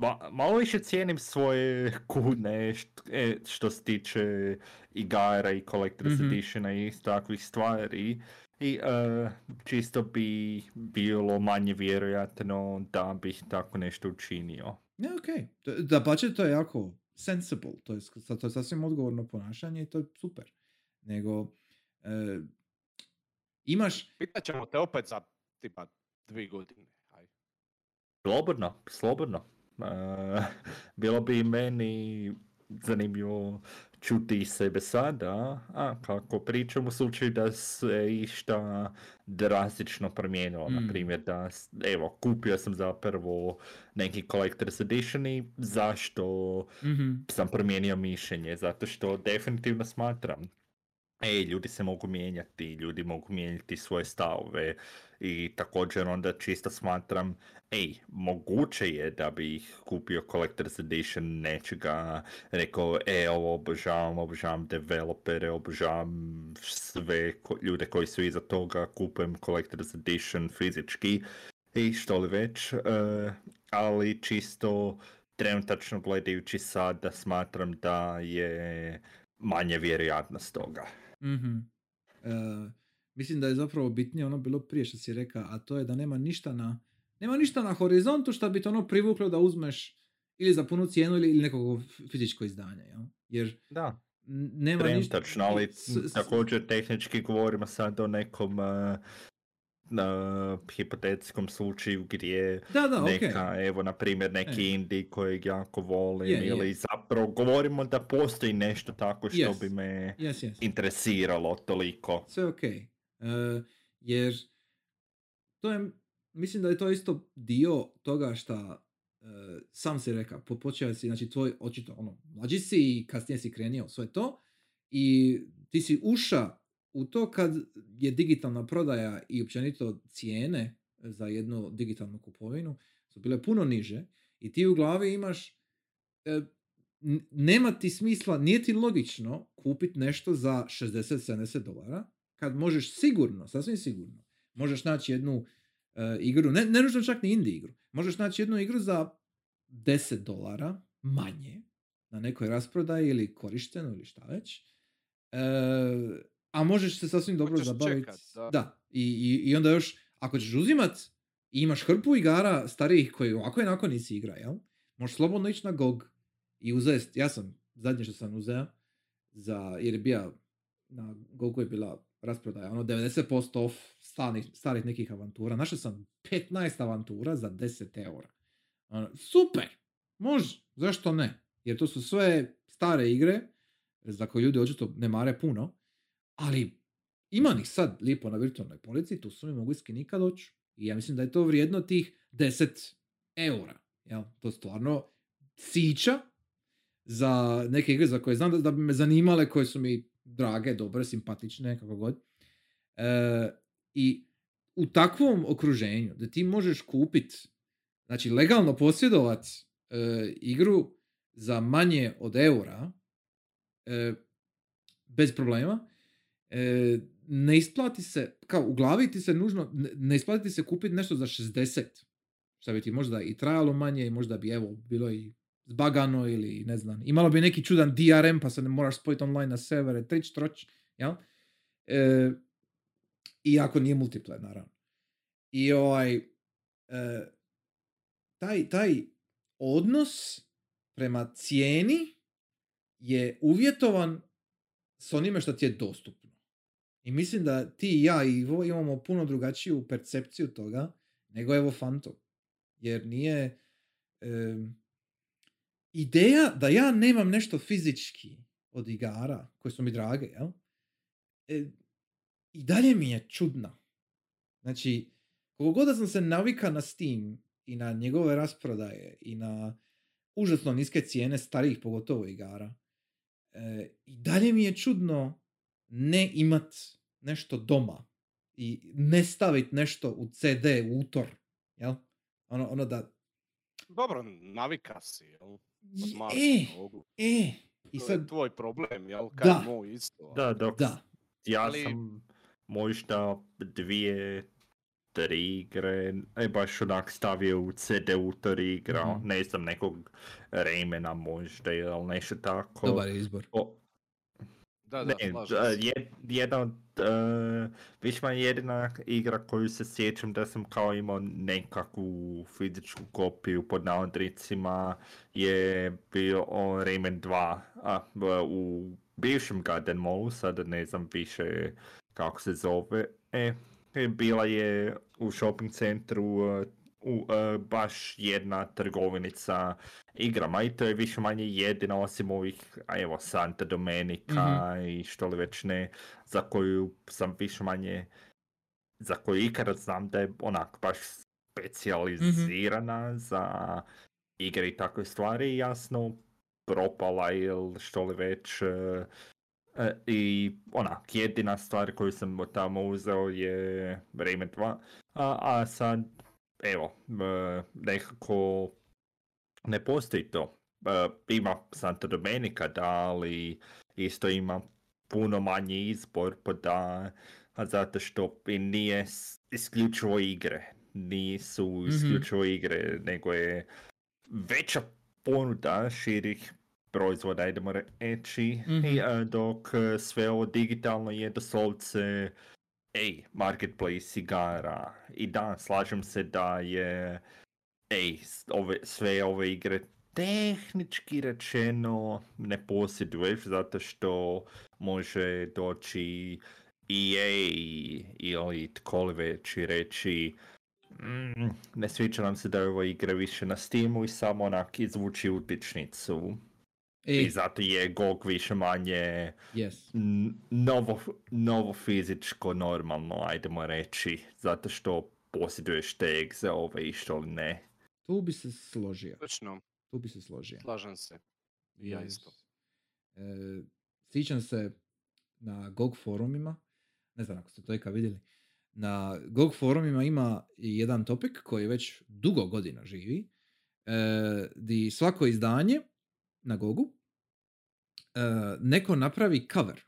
ma- malo više cijenim svoje kune št- e, što se tiče igara i Collector's Mhm. Editiona i takvih stvari. I e, čisto bi bilo manje vjerojatno da bih tako nešto učinio. Ne, okej. Okay. Da pače, to je jako sensible, to je, to je sasvim odgovorno ponašanje i to je super. Nego, e, imaš, Pitat ćemo te opet za tipa dvije godine. Aj. Slobodno, slobodno. E, bilo bi meni zanimljivo čuti sebe sada, a kako pričam u slučaju da se išta drastično promijenilo. Mm. Na primjer da, evo, kupio sam zapravo neki Collector's Edition i zašto mhm, sam promijenio mišljenje, zato što definitivno smatram Ej, ljudi se mogu mijenjati, ljudi mogu mijenjati svoje stavove i također onda čisto smatram, ej, moguće je da bi ih kupio Collector's Edition nečega, rekao, e, ovo obožavam, obožavam developere, obožavam sve ko- ljude koji su iza toga, kupujem Collector's Edition fizički i što li već, e, ali čisto trenutačno gledajući sada smatram da je manje vjerojatnost toga. mhm. E, mislim da je zapravo bitnije ono bilo prije što si rekao, a to je da nema ništa na, nema ništa na horizontu što bi te ono privuklo da uzmeš ili za punu cijenu ili, ili nekog fizičko izdanje, jel? Jer Da, nema ništa... trenutačno, ali s- s- također tehnički govorimo sad o nekom uh, uh, hipotetskom slučaju gdje Da, da, neka, evo, na primjer, neki E. indie kojeg jako volim, je. ili zapravo govorimo da postoji nešto tako što Yes. bi me Yes, yes. interesiralo toliko. sve ok. E, jer to je, mislim da je to isto dio toga šta e, sam si rekao, po- počeo si, znači tvoj očito ono, mlađi si i kasnije si krenio sve to i ti si uša u to kad je digitalna prodaja i općenito cijene za jednu digitalnu kupovinu su bile puno niže i ti u glavi imaš e, nema ti smisla, nije ti logično kupiti nešto za 60-70 dolara kad možeš sigurno, sasvim sigurno, možeš naći jednu e, igru, ne, ne nužno čak ni indie igru, možeš naći jednu igru za 10 dolara manje na nekoj rasprodaji ili korištenu ili šta već. E, a možeš se sasvim dobro Hoćeš zabaviti. čekat, da. I, i, i onda još, ako ćeš uzimat i imaš hrpu igara starijih koji ovako i onako nisi igra, jel? Možeš slobodno ići na GOG i uzeti, ja sam, zadnje što sam uzeo, za, jer je bija, na GOG-u je bila rasprodaja, ono 90% off starih, starih nekih avantura. Našao sam 15 avantura za 10 eura. Ono, super! Može, zašto ne? Jer to su sve stare igre, za koje ljudi očito ne mare puno, ali ima ih sad lijepo na virtualnoj polici, tu su mi mogu skinika doći. I ja mislim da je to vrijedno tih 10 eura. Jel? To stvarno sića za neke igre za koje znam da, da bi me zanimale, koje su mi drage, dobre, simpatične, kako god. E, I u takvom okruženju da ti možeš kupiti, znači legalno posjedovat e, igru za manje od eura, e, bez problema, e, ne isplati se, kao u glavi ti se nužno, ne, isplati ti se kupiti nešto za 60, što bi ti možda i trajalo manje možda bi evo bilo i zbagano ili ne znam, imalo bi neki čudan DRM pa se ne moraš spojiti online na servere, trič, troć, jel? E, I ako nije multiplayer, naravno. I ovaj, e, taj, taj odnos prema cijeni je uvjetovan s onime što ti je dostupno. I mislim da ti i ja i Ivo imamo puno drugačiju percepciju toga nego Evo Phantom. Jer nije... em, ideja da ja nemam nešto fizički od igara koje su mi drage, jel? E, I dalje mi je čudna. Znači, koliko god da sam se navika na Steam i na njegove rasprodaje i na užasno niske cijene starijih pogotovo igara, e, i dalje mi je čudno ne imat nešto doma i ne stavit nešto u CD, u utor, jel? Ono, ono da... Dobro, navika si, jel? E, e, i To je sad, tvoj problem, jel? Da. Kaj moj isto. Da, dok da, ja Ali- sam možda dvije, tri igre, e, baš onak stavio u CD utor i igrao, Mhm. ne znam, nekog Raymana možda ili nešto tako. dobar je izbor. O, Da, da, ne, e, jed- jedna od, e, više manje jedina igra koju se sjećam da sam kao imao nekakvu fizičku kopiju pod navodnicima je bio o Rayman 2 a, b- u bivšem Garden Mallu, sada ne znam više kako se zove. E, e, bila je u shopping centru e, u, e, baš jedna trgovinica igrama i to je više manje jedina osim ovih, a evo Santa Domenica i što li već ne, za koju sam više manje, za koju ikada znam da je onak baš specijalizirana za igre i takve stvari, jasno propala ili što li već. e, e, I onak, jedina stvar koju sam od tamo uzeo je Rayman 2, a, a sad, evo, e, nekako ne postoji to. E, ima Santa Domenica, da, ali isto ima puno manji izbor, pa da, a zato što i nije isključivo igre. Nisu Mhm. isključivo igre, nego je veća ponuda širih proizvoda, idemo reći, Mhm. i, e, dok sve ovo digitalno je doslovce ej, marketplace igara. I da, slažem se da je ej, ove, sve ove igre tehnički rečeno ne posjeduješ zato što može doći EA ili tko li već i reći "Mm, ne sviđa nam se da je ova igra više na Steamu i samo onak izvući utičnicu. E, I zato je GOG više manje yes. n- novo, novo fizičko normalno, ajdemo reći, zato što posjeduješ te egzeove i što li ne. Tu bi se složio. Točno, Tu bi se složio. slažem se. I ja isto. E, sjećam se na GOG forumima, ne znam ako ste to ikad vidjeli, na GOG forumima ima i jedan topik koji već dugo godina živi, e, di svako izdanje na GOGu e, neko napravi cover.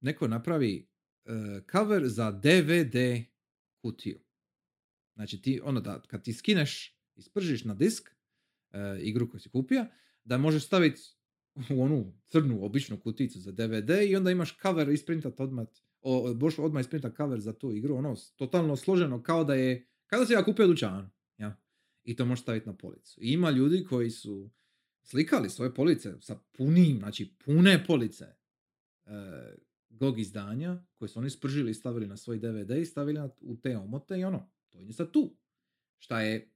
Neko napravi e, cover za DVD kutiju. Znači ti, ono da kad ti skineš i spržiš na disk e, igru koju si kupio, da možeš staviti u onu crnu običnu kuticu za DVD i onda imaš cover isprintat odmah, o, baš odmah isprinta cover za tu igru, ono, totalno složeno, kao da je, kao da se ja kupio u dućanu, ja. I to možeš staviti na policu. I ima ljudi koji su slikali svoje police sa punim, znači pune police e, GOG izdanja koje su oni spržili i stavili na svoj DVD i stavili na, u te omote i ono, to je sad tu. Šta je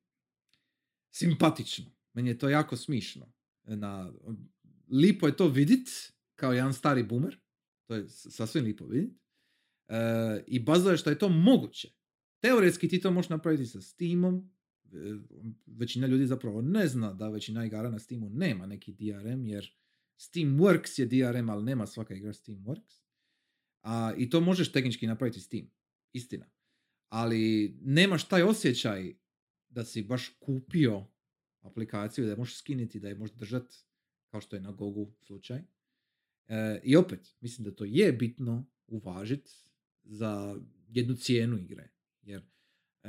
simpatično. Meni je to jako smišno. Na, lipo je to vidit kao jedan stari boomer. To je sasvim lipo vidit. E, I bazo je što je to moguće. Teoretski ti to možeš napraviti sa Steamom. E, Većina ljudi zapravo ne zna da većina igara na Steamu nema neki DRM, jer Steamworks je DRM, ali nema svaka igra Steamworks. A, I to možeš tehnički napraviti Steam. Istina. Ali nemaš taj osjećaj da si baš kupio aplikaciju, da je možeš skiniti, da je možeš držati, kao što je na Gogu slučaj. E, I opet, mislim da to je bitno uvažiti za jednu cijenu igre. Jer e,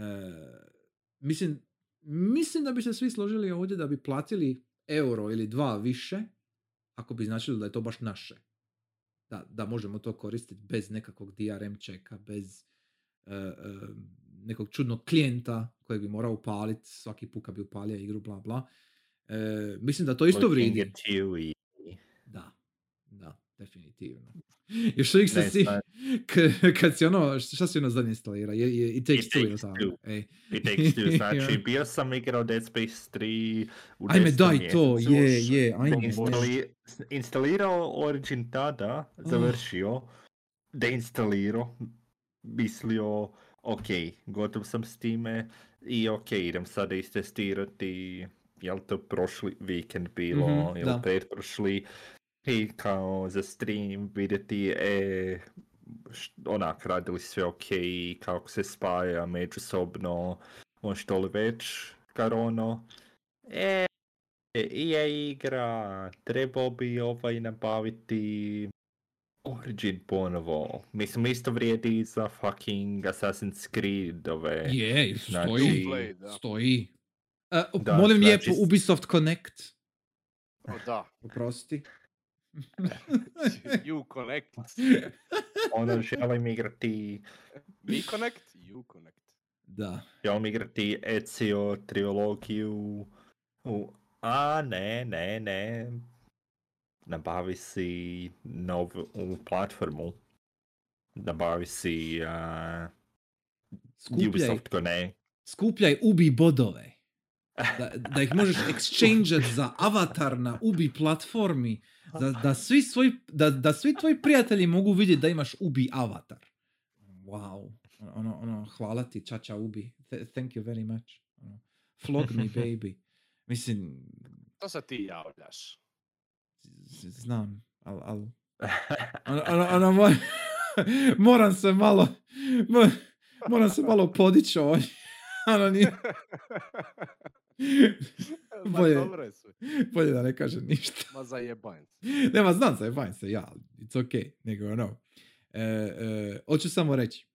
mislim, mislim da bi se svi složili ovdje da bi platili euro ili dva više ako bi značilo da je to baš naše. Da, da možemo to koristiti bez nekakvog DRM čeka, bez e, e, nekog čudnog klijenta kojeg bi morao upaliti svaki put kad bi upalio igru, bla bla. E, mislim da to isto Looking vridi. at you i- Da, da, definitivno. Još uvijek se si, kad si ono, šta si ono zadnje instalira? Je, je, It Takes It Two ili tako? Ej. It takes two, znači bio sam igrao Dead Space 3 u Ajme, daj to, je, je, ajme. Instalirao Origin tada, završio, deinstalirao, mislio, ok, gotov sam s time i ok, idem sada istestirati, jel to prošli vikend bilo, Mhm, jel pretprošli, i kao za stream vidjeti, e, onak radili sve ok, kako se spaja međusobno, on što li već, kar ono, e, EA igra, trebao bi ovaj nabaviti Origin ponovo. Mislim, isto vrijedi i za fucking Assassin's Creed ove. Je, Znači- stoji, stoji. E, Da, molim znači lijepo, Ubisoft Connect. O, da. Oprosti. You connect. Ono, želim igrati, Me connect, you connect. da. želim igrati Ezio trilogiju. U, a ne, ne, ne. Nabavi si novu platformu. Nabavi si uh, Skupljaj, Ubisoft Connect. skupljaj ubi bodove. Da, da ih možeš exchange za avatar na ubi platformi. Da, da, svi svoj, da, da svi tvoji prijatelji mogu vidjeti da imaš ubi avatar. Wow. Ono, ono, hvala ti, čača ubi. Th- thank you very much. Ono, flog me baby. Mislim, To se ti javljaš. znam, ali... Al, ono, ono, ono, mo- moram se malo... mo- moram se malo podići ovdje. Ono nije... Ma Bolje. dobro je sve. Bolje da ne kažem ništa. Ma zajebanj se. Nema, znam se, fajn se, ja, it's ok, nego ono. E, e, hoću samo reći.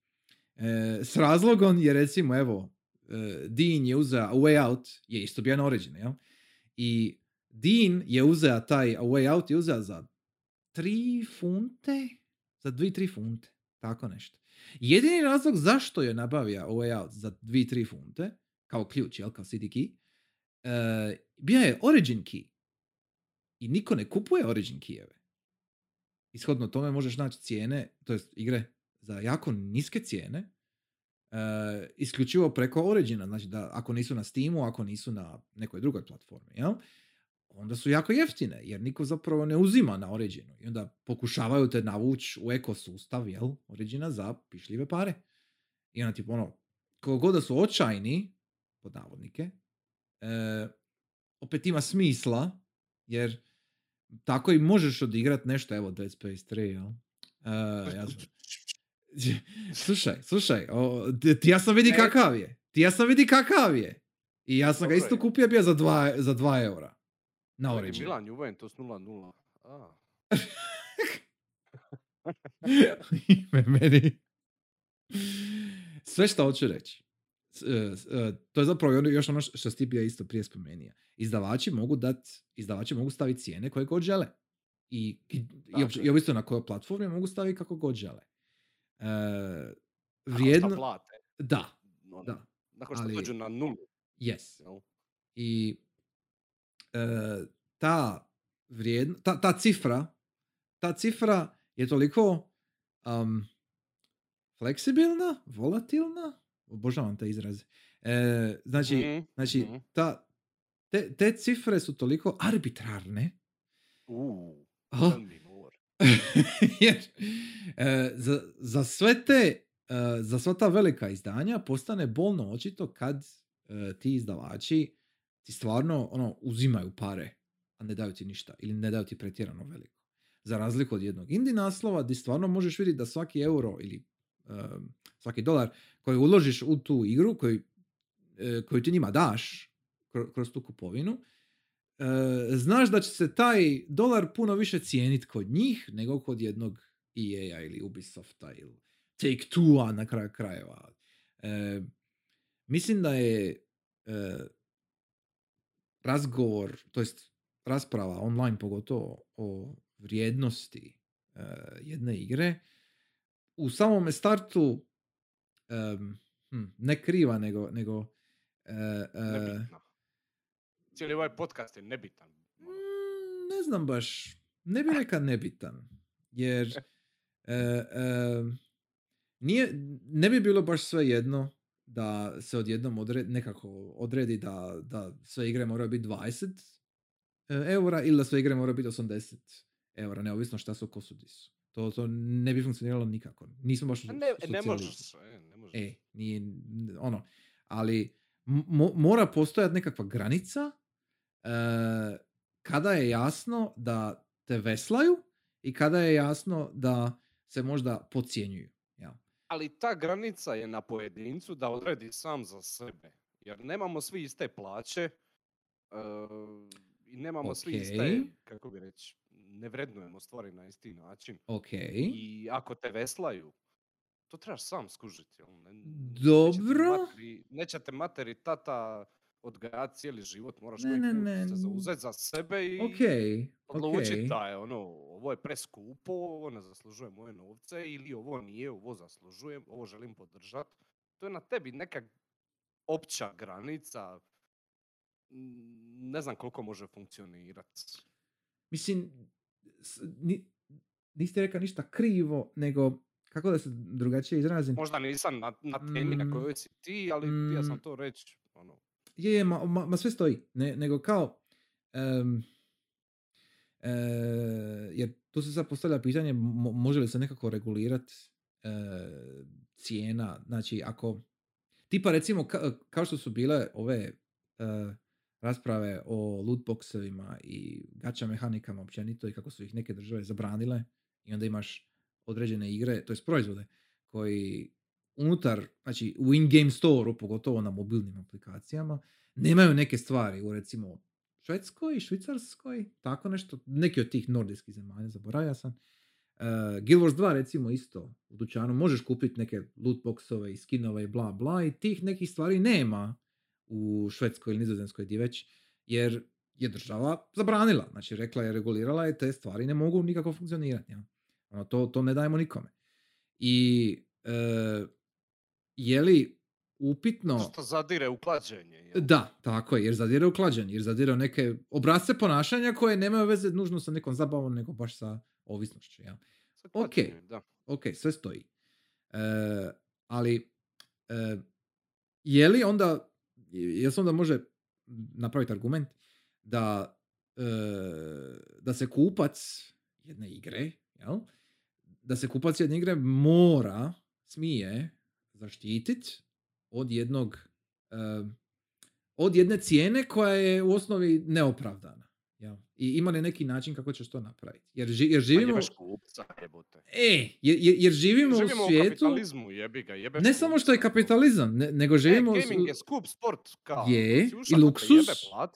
E, s razlogom je recimo, evo, e, Dean je uzeo A Way Out, je isto bio na Origin, jel? I Dean je uzeo taj A Way Out, je uzeo za 3 funte? Za 2-3 funte, tako nešto. Jedini razlog zašto je nabavio A Way Out za 2-3 funte, kao ključ, jel, kao CD key, e, bio je Origin key. I niko ne kupuje Origin kijeve. Ishodno tome možeš naći cijene, to jest igre za jako niske cijene, e, isključivo preko Origina, znači da ako nisu na Steamu, ako nisu na nekoj drugoj platformi, jel? onda su jako jeftine, jer niko zapravo ne uzima na Originu. I onda pokušavaju te navući u ekosustav, jel, Origina za pišljive pare. I onda tipo ono, koliko god da su očajni, pod navodnike, e, opet ima smisla, jer tako i možeš odigrat nešto, evo Dead Space 3, jel? E, ja slušaj, slušaj, o, ti, ja sam vidi kakav je. Ti ja sam vidi kakav je. I ja sam ga isto kupio bio za 2 za dva eura. Na Origin. Milan Juventus 0-0. A, Ime meni. Sve što hoću reći. E, e, to je zapravo ono- još ono što si bio isto prije spomenio. Izdavači mogu dat, izdavači mogu staviti cijene koje god žele. I, i, je. i ovisno na kojoj platformi mogu staviti kako god žele. E, vrijedno... plate. Da, ono, da, Nakon što ali- dođu na nulu. yes. I e, ta vrijedno, ta, ta cifra, ta cifra je toliko um, fleksibilna, volatilna, obožavam te izraze. E, znači, Mhm, znači mhm. ta, te, te cifre su toliko arbitrarne, Uuu, Oh. jer e, za, za sve te e, za sva ta velika izdanja postane bolno očito kad e, ti izdavači ti stvarno ono uzimaju pare a ne daju ti ništa ili ne daju ti pretjerano veliko za razliku od jednog indie naslova gdje stvarno možeš vidjeti da svaki euro ili svaki dolar koji uložiš u tu igru koji, e, koju ti njima daš kro- kroz tu kupovinu e, znaš da će se taj dolar puno više cijeniti kod njih nego kod jednog EA-a ili Ubisofta ili Take-Two-a na kraju krajeva. E, mislim da je razgovor, to jest rasprava online pogotovo o vrijednosti jedne igre u samome startu hm, ne kriva nego, nego e, Nebitno. Cijeli ovaj podcast je nebitan. Mm, ne znam baš. Ne bih rekao nebitan. Jer e, e, nije, ne bi bilo baš sve jedno da se odjednom odre, nekako odredi da, da sve igre moraju biti 20 e, eura ili da sve igre moraju biti 80 eura, neovisno šta su ko su di su. To, to ne bi funkcioniralo nikako. Nismo baš Ne, ne možeš. Ne možeš. E, nije, ono, ali mo- mora postojati nekakva granica e, kada je jasno da te veslaju i kada je jasno da se možda podcjenjuju. Ja. Ali ta granica je na pojedincu da odredi sam za sebe. Jer nemamo svi iste plaće e, i nemamo svi iste, kako bi reći, ne vrednujemo stvari na isti način. Ok. I ako te veslaju, to trebaš sam skužiti. jel? Ne- neće Dobro. materi- Neće te materi tata odgajati cijeli život, moraš Ne, ne, ne, se zauzeti za sebe i Ok. odlučiti ok. da je ono, ovo je preskupo, ovo ne zaslužuje moje novce ili ovo nije, ovo zaslužujem, ovo želim podržati. To je na tebi neka opća granica, ne znam koliko može funkcionirati. Mislim, ni, niste rekao ništa krivo, nego kako da se drugačije izrazim. Možda nisam na, na temi na Mm, kojoj si ti, ali htio sam mm. to reći. Ono, Je, je, ma, ma, ma sve stoji. Ne, nego kao, em, e, jer tu se sad postavlja pitanje mo- može li se nekako regulirati cijena. Znači, ako, tipa recimo ka- kao što su bile ove e, rasprave o lootboxevima i gacha mehanikama općenito i kako su ih neke države zabranile i onda imaš određene igre, to jest proizvode koji unutar, znači u in-game store pogotovo na mobilnim aplikacijama, nemaju neke stvari u recimo Švedskoj, Švicarskoj, tako nešto, neki od tih nordijskih zemalja, zaboravio sam. Uh, Guild Wars 2 recimo isto u dućanu možeš kupiti neke lootboxove i skinove i bla bla i tih nekih stvari nema u Švedskoj ili Nizozemskoj di već, jer je država zabranila, znači rekla je, regulirala je, te stvari ne mogu nikako funkcionirati. Ja. Ono, to, to ne dajemo nikome. I e, je li upitno... što zadire u klađenje. jel? Da, tako je, jer zadire u klađenje, jer zadire u neke obrazce ponašanja koje nemaju veze nužno sa nekom zabavom, nego baš sa ovisnošću. Ja. Sa ok. Da. Ok, sve stoji. E, ali, e, je li onda, jel se onda može napraviti argument da, e, da se kupac jedne igre, jel? da se kupac jedne igre mora, smije zaštititi od jednog e, od jedne cijene koja je u osnovi neopravdana. I ima li neki način kako ćeš to napraviti? Jer, ži- jer živimo... kupca. E, jer, jer- jer živimo, Živimo u u svijetu... kapitalizmu, jebi ga, jebeš ne samo što je kapitalizam, ne- nego živimo... u E, gaming je skup sport, kao. je, i ušao da te luksus,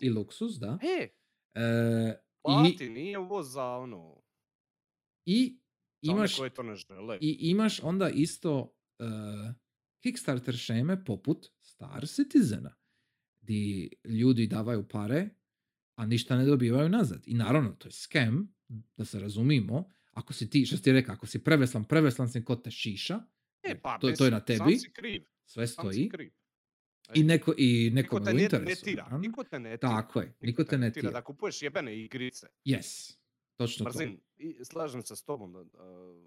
i luksus, da. E, E, plati, i, nije ovo za ono, I imaš, to ne žele. i imaš onda isto e, Kickstarter šeme poput Star Citizena, di ljudi davaju pare, a ništa ne dobivaju nazad. I naravno, to je scam, da se razumimo, Ako si ti, što ti rekao, ako si preveslan, preveslan si kod te šiša, E, pa, to, to je na tebi, Sam kriv. sve Sam stoji. kriv. I, neko, i Niko nekom te u ne, ne interesu. tira. Niko te ne tira. Tako je, niko te ne tira. Da kupuješ jebene igrice. Yes, točno to. Mrzim, i slažem se s tobom, da, uh,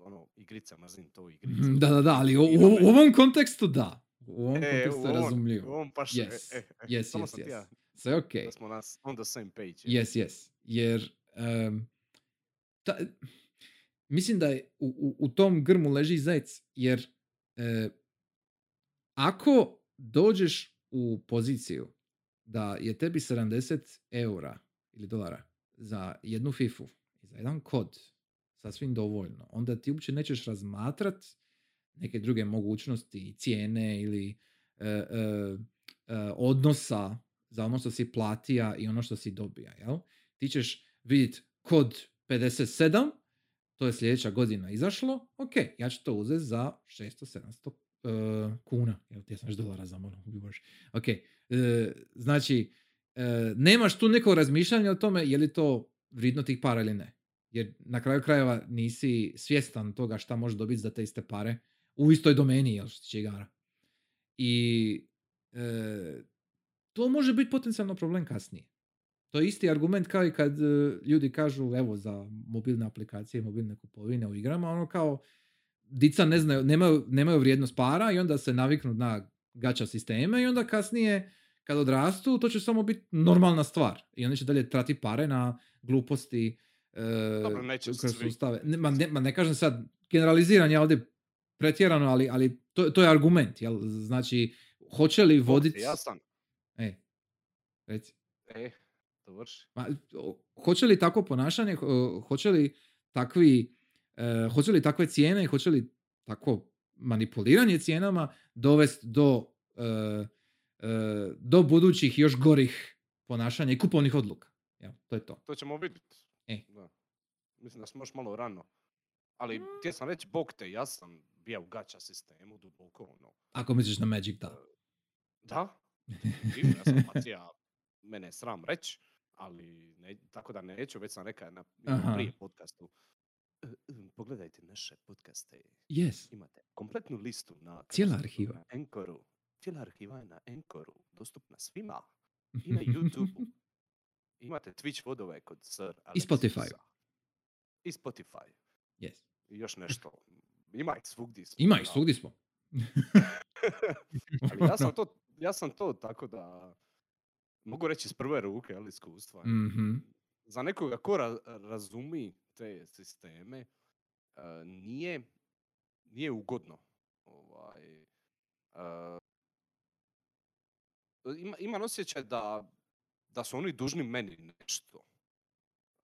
ono, igrice, mrzim to igrice. Mhm, Da, da, da, ali u, u, u ovom kontekstu da. U ovom E, kontekstu je razumljivo. u ovom baš, Yes, e, e, e, yes, yes, sam yes. Sve ok. da smo nas on the same page. Yes, yes. Jer em, ta, mislim da je u, u, u tom grmu leži zec, jer e, ako dođeš u poziciju da je tebi 70 eura ili dolara za jednu fifu i za jedan kod sasvim dovoljno, onda ti uopće nećeš razmatrat neke druge mogućnosti, cijene ili e, e, e, odnosa za ono što si platija i ono što si dobija, jel? Ti ćeš vidjeti kod 57, to je sljedeća godina izašlo, ok, ja ću to uzeti za 600-700 uh, kuna, jel ti znaš dolara za malo. Ok, e, znači, e, nemaš tu neko razmišljanje o tome je li to vridno tih para ili ne. Jer na kraju krajeva nisi svjestan toga šta možeš dobiti za te iste pare u istoj domeni, jel što tiče igara. I e, to može biti potencijalno problem kasnije. To je isti argument kao i kad e, ljudi kažu evo za mobilne aplikacije, mobilne kupovine u igrama, ono kao dica ne znaju, nemaju, nemaju vrijednost para i onda se naviknu na gača sisteme i onda kasnije kad odrastu to će samo biti normalna stvar i oni će dalje trati pare na gluposti e, Dobro, neće kroz sustave. Ne, ma, ne, ma ne kažem sad generaliziran ja ovdje pretjerano, ali, ali to, to je argument. Jel? Znači, hoće li voditi... Ja sam. E, reci. E, dovrši. Ma, hoće li takvo ponašanje, ho- hoće li takvi, e, hoće li takve cijene, hoće li takvo manipuliranje cijenama dovesti do, e, e, do budućih još gorih ponašanja i kupovnih odluka. Ja, to je to. To ćemo vidjeti. E. Da. Mislim da smo još malo rano. Ali htio sam reći, bog te, ja sam bio u gača sistemu duboko, ono. Ako misliš na Magic, da. Da, pacija, mene je sram reći, ali ne, tako da neću, već sam rekao na Aha. prije podcastu. "E, e, Pogledajte naše podcaste, Yes. imate kompletnu listu na... Cijela arhiva. Na Anchoru. Cijela arhiva je na Anchoru, dostupna svima. I na YouTube. Imate Twitch vodove kod Sir I Spotify. I Spotify. yes. I još nešto. Ima ih svugdje. smo, Ima da. svugdje smo. Ali ja sam to, ja sam to tako da mogu reći iz prve ruke, ali iskustva. Mhm. Za nekoga ko ra- razumi te sisteme, eh, nije, nije ugodno. Ovaj, eh, ima, imam osjećaj da, da su oni dužni meni nešto.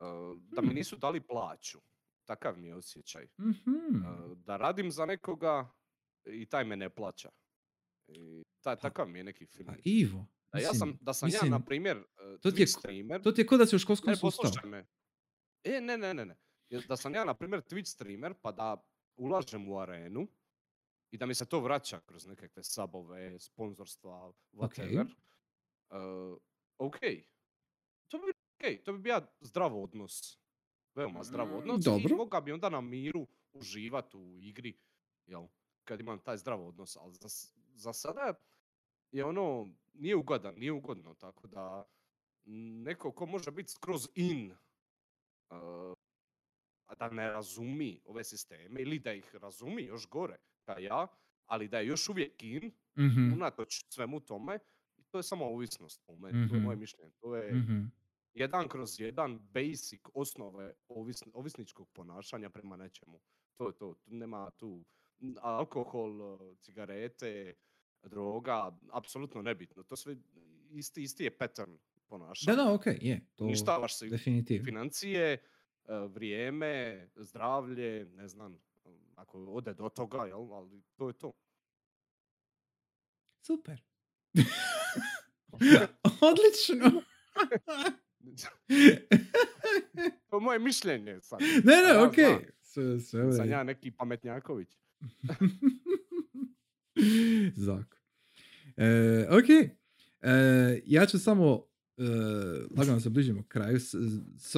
Eh, da mi Hmm. nisu dali plaću. Takav mi je osjećaj. Mhm. Eh, da radim za nekoga i taj me ne plaća. I taj, takav mi je neki film. Pa Ivo, Da, ja sam, da sam mislim, ja, na primjer, eh, to ti je streamer... To ti je ko da si u školskom Ne, sustavu. me. E, ne, ne, ne, ne. Da sam ja, na primjer, Twitch streamer, pa da ulažem u arenu i da mi se to vraća kroz nekakve sabove, sponzorstva, whatever. ok. To bi, ok, to bi bio zdrav odnos. Veoma zdrav Mm, odnos. dobro. I mogao bi onda na miru uživati u igri, jel? Kad imam taj zdrav odnos. Ali za, za sada je ono, nije ugodan, nije ugodno. Tako da neko ko može biti skroz in, uh, a da ne razumi ove sisteme ili da ih razumi još gore, kao ja, ali da je još uvijek in, Mhm, unatoč svemu tome, i to je samo ovisnost po meni, to je moje Mhm. mišljenje. To je mhm. jedan kroz jedan basic osnove ovisn- ovisničkog ponašanja prema nečemu. To je to, tu nema tu alkohol, cigarete, droga, apsolutno nebitno. To sve isti, isti je pattern Da, ponašanja. da, ok, je. To Uništavaš se definitivno. financije, uh, vrijeme, zdravlje, ne znam, ako ode do toga, jel, ali to je to. Super. Odlično. to je moje mišljenje sad. ne, ne, ja ok. znam. Sve, sve u Sam ja neki pametnjaković. Zak. E, ok. E, ja ću samo e, lagano se bližimo kraju. S,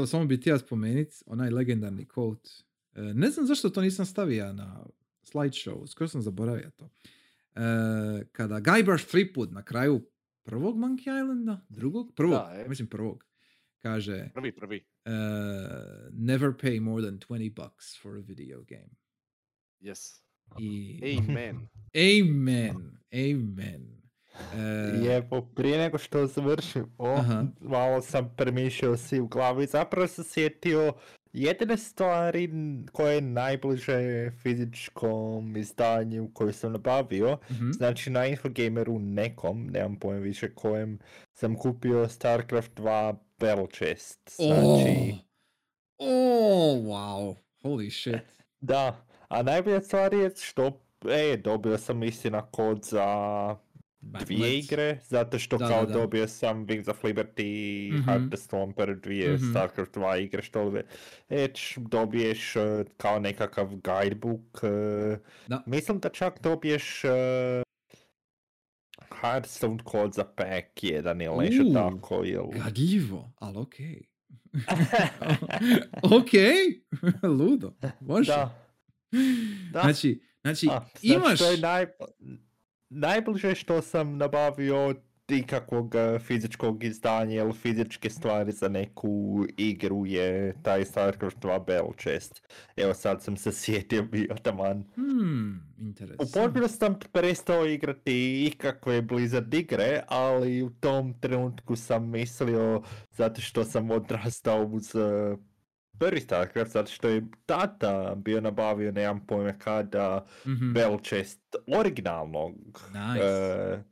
samo bi htio spomenuti onaj legendarni quote E, ne znam zašto to nisam stavio na slideshow, skoro sam zaboravio to. E, kada Guybrush Threepwood na kraju prvog Monkey Islanda, drugog, prvog, Da, e. mislim prvog, kaže Prvi, prvi. uh, never pay more than 20 bucks for a video game. Yes. I, Amen. amen, amen. E, Lijepo, prije nego što završim, o, malo sam premišljao si u glavi, zapravo sam sjetio jedine stvari koje je najbliže fizičkom izdanju koju sam nabavio, mhm. znači na Infogameru nekom, nemam pojma više kojem, sam kupio StarCraft 2 Battle Chest, znači... Oh, wow. Holy shit. Da, a najbolja stvar je što, e, dobio sam istina kod za dvije igre, zato što Da, kao da, da. dobio sam Wings of Liberty i Mhm. Heart the Stomper, dvije Mhm. StarCraft 2 igre, što li već dobiješ e, kao nekakav guidebook, e, Da. mislim da čak dobiješ e, Hearthstone kod za pack jedan ili nešto tako, ili... Gadljivo, ali okej. okej, ludo, može. Da, da. Znači, znači A, znači, imaš... To je naj... najbliže što sam nabavio od ikakvog eh, fizičkog izdanja ili fizičke stvari za neku igru je taj StarCraft 2 Battle Chest. Evo sad sam se sjetio bio taman. Hmm, U interesant. potpunosti sam prestao igrati ikakve Blizzard igre, ali u tom trenutku sam mislio, zato što sam odrastao uz eh, prvi StarCraft, zato što je tata bio nabavio, nemam pojma kada, Mhm, Battle Chest originalnog. Nice. e,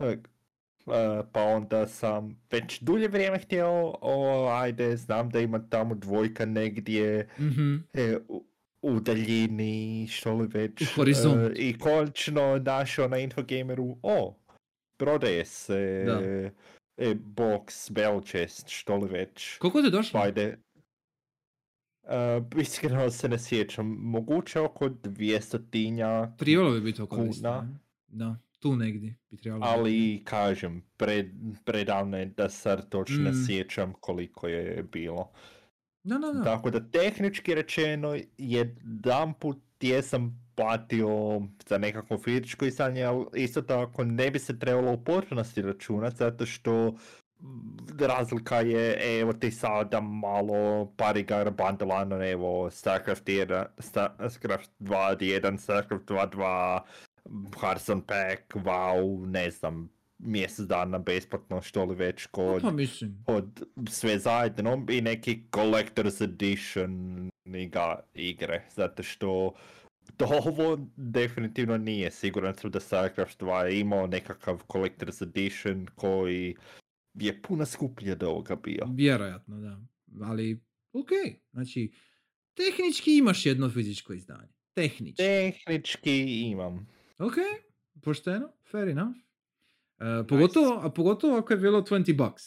e, e, pa onda sam već dulje vrijeme htio, o, ajde, znam da ima tamo dvojka negdje mhm. e, u, u daljini, što li već. U horizontu. e, I konačno našao na Infogameru, o, prodaje se Da. e, box, Battle Chest, što li već. Koliko je došlo? Pa ajde. Uh, iskreno se ne sjećam, moguće oko 200 tinja, Trebalo bi biti oko kuna. 200, ne? Da, tu negdje bi trebalo biti. ali kažem, pred, predavno je da sad točno ne Mm. sjećam koliko je bilo. Da, da, da. Tako da tehnički rečeno, jedan put jesam platio za nekakvo fizičko izdanje, ali isto tako ne bi se trebalo u potpunosti računati, zato što razlika je, evo ti sada malo par igara bandolano, evo Starcraft 1, Starcraft 2, 1, Starcraft 2, 2, Hearthstone Pack, wow, ne znam, mjesec dana besplatno, što li već kod Pa mislim. od sve zajedno i neki collector's edition iga, igre, zato što to ovo definitivno nije. Siguran sam da StarCraft 2 je imao nekakav collector's edition koji je puno skuplji od ovoga bio. Vjerojatno, da. Ali, ok. Znači, tehnički imaš jedno fizičko izdanje. Tehnički. Tehnički imam. Ok, pošteno, fair enough. E, pogotovo, a pogotovo ako je bilo 20 bucks.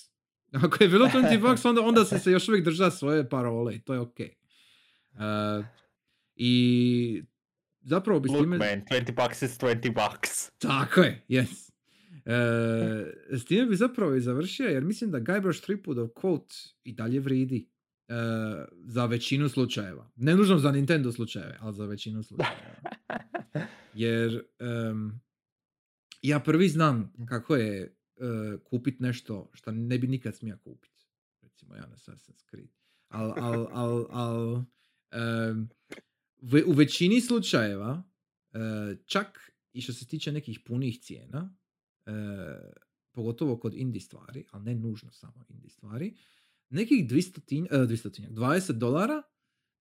Ako je bilo 20 bucks, onda, onda se se još uvijek drža svoje parole i to je ok. E, I zapravo bi Look time... man, 20 bucks is 20 bucks. Tako je, yes. E, s time bi zapravo i završio, jer mislim da Guybrush Threepwoodov quote i dalje vridi e, za većinu slučajeva. Ne nužno za Nintendo slučajeve, ali za većinu slučajeva. Jer em, ja prvi znam kako je uh, kupit nešto što ne bi nikad smio kupit. Recimo ja na Assassin's Creed. Al, al, al, al, ve- u većini slučajeva, e, čak i što se tiče nekih punih cijena, pogotovo kod indie stvari, ali ne nužno samo indie stvari, nekih 200, tinj, e, 200 20 dolara,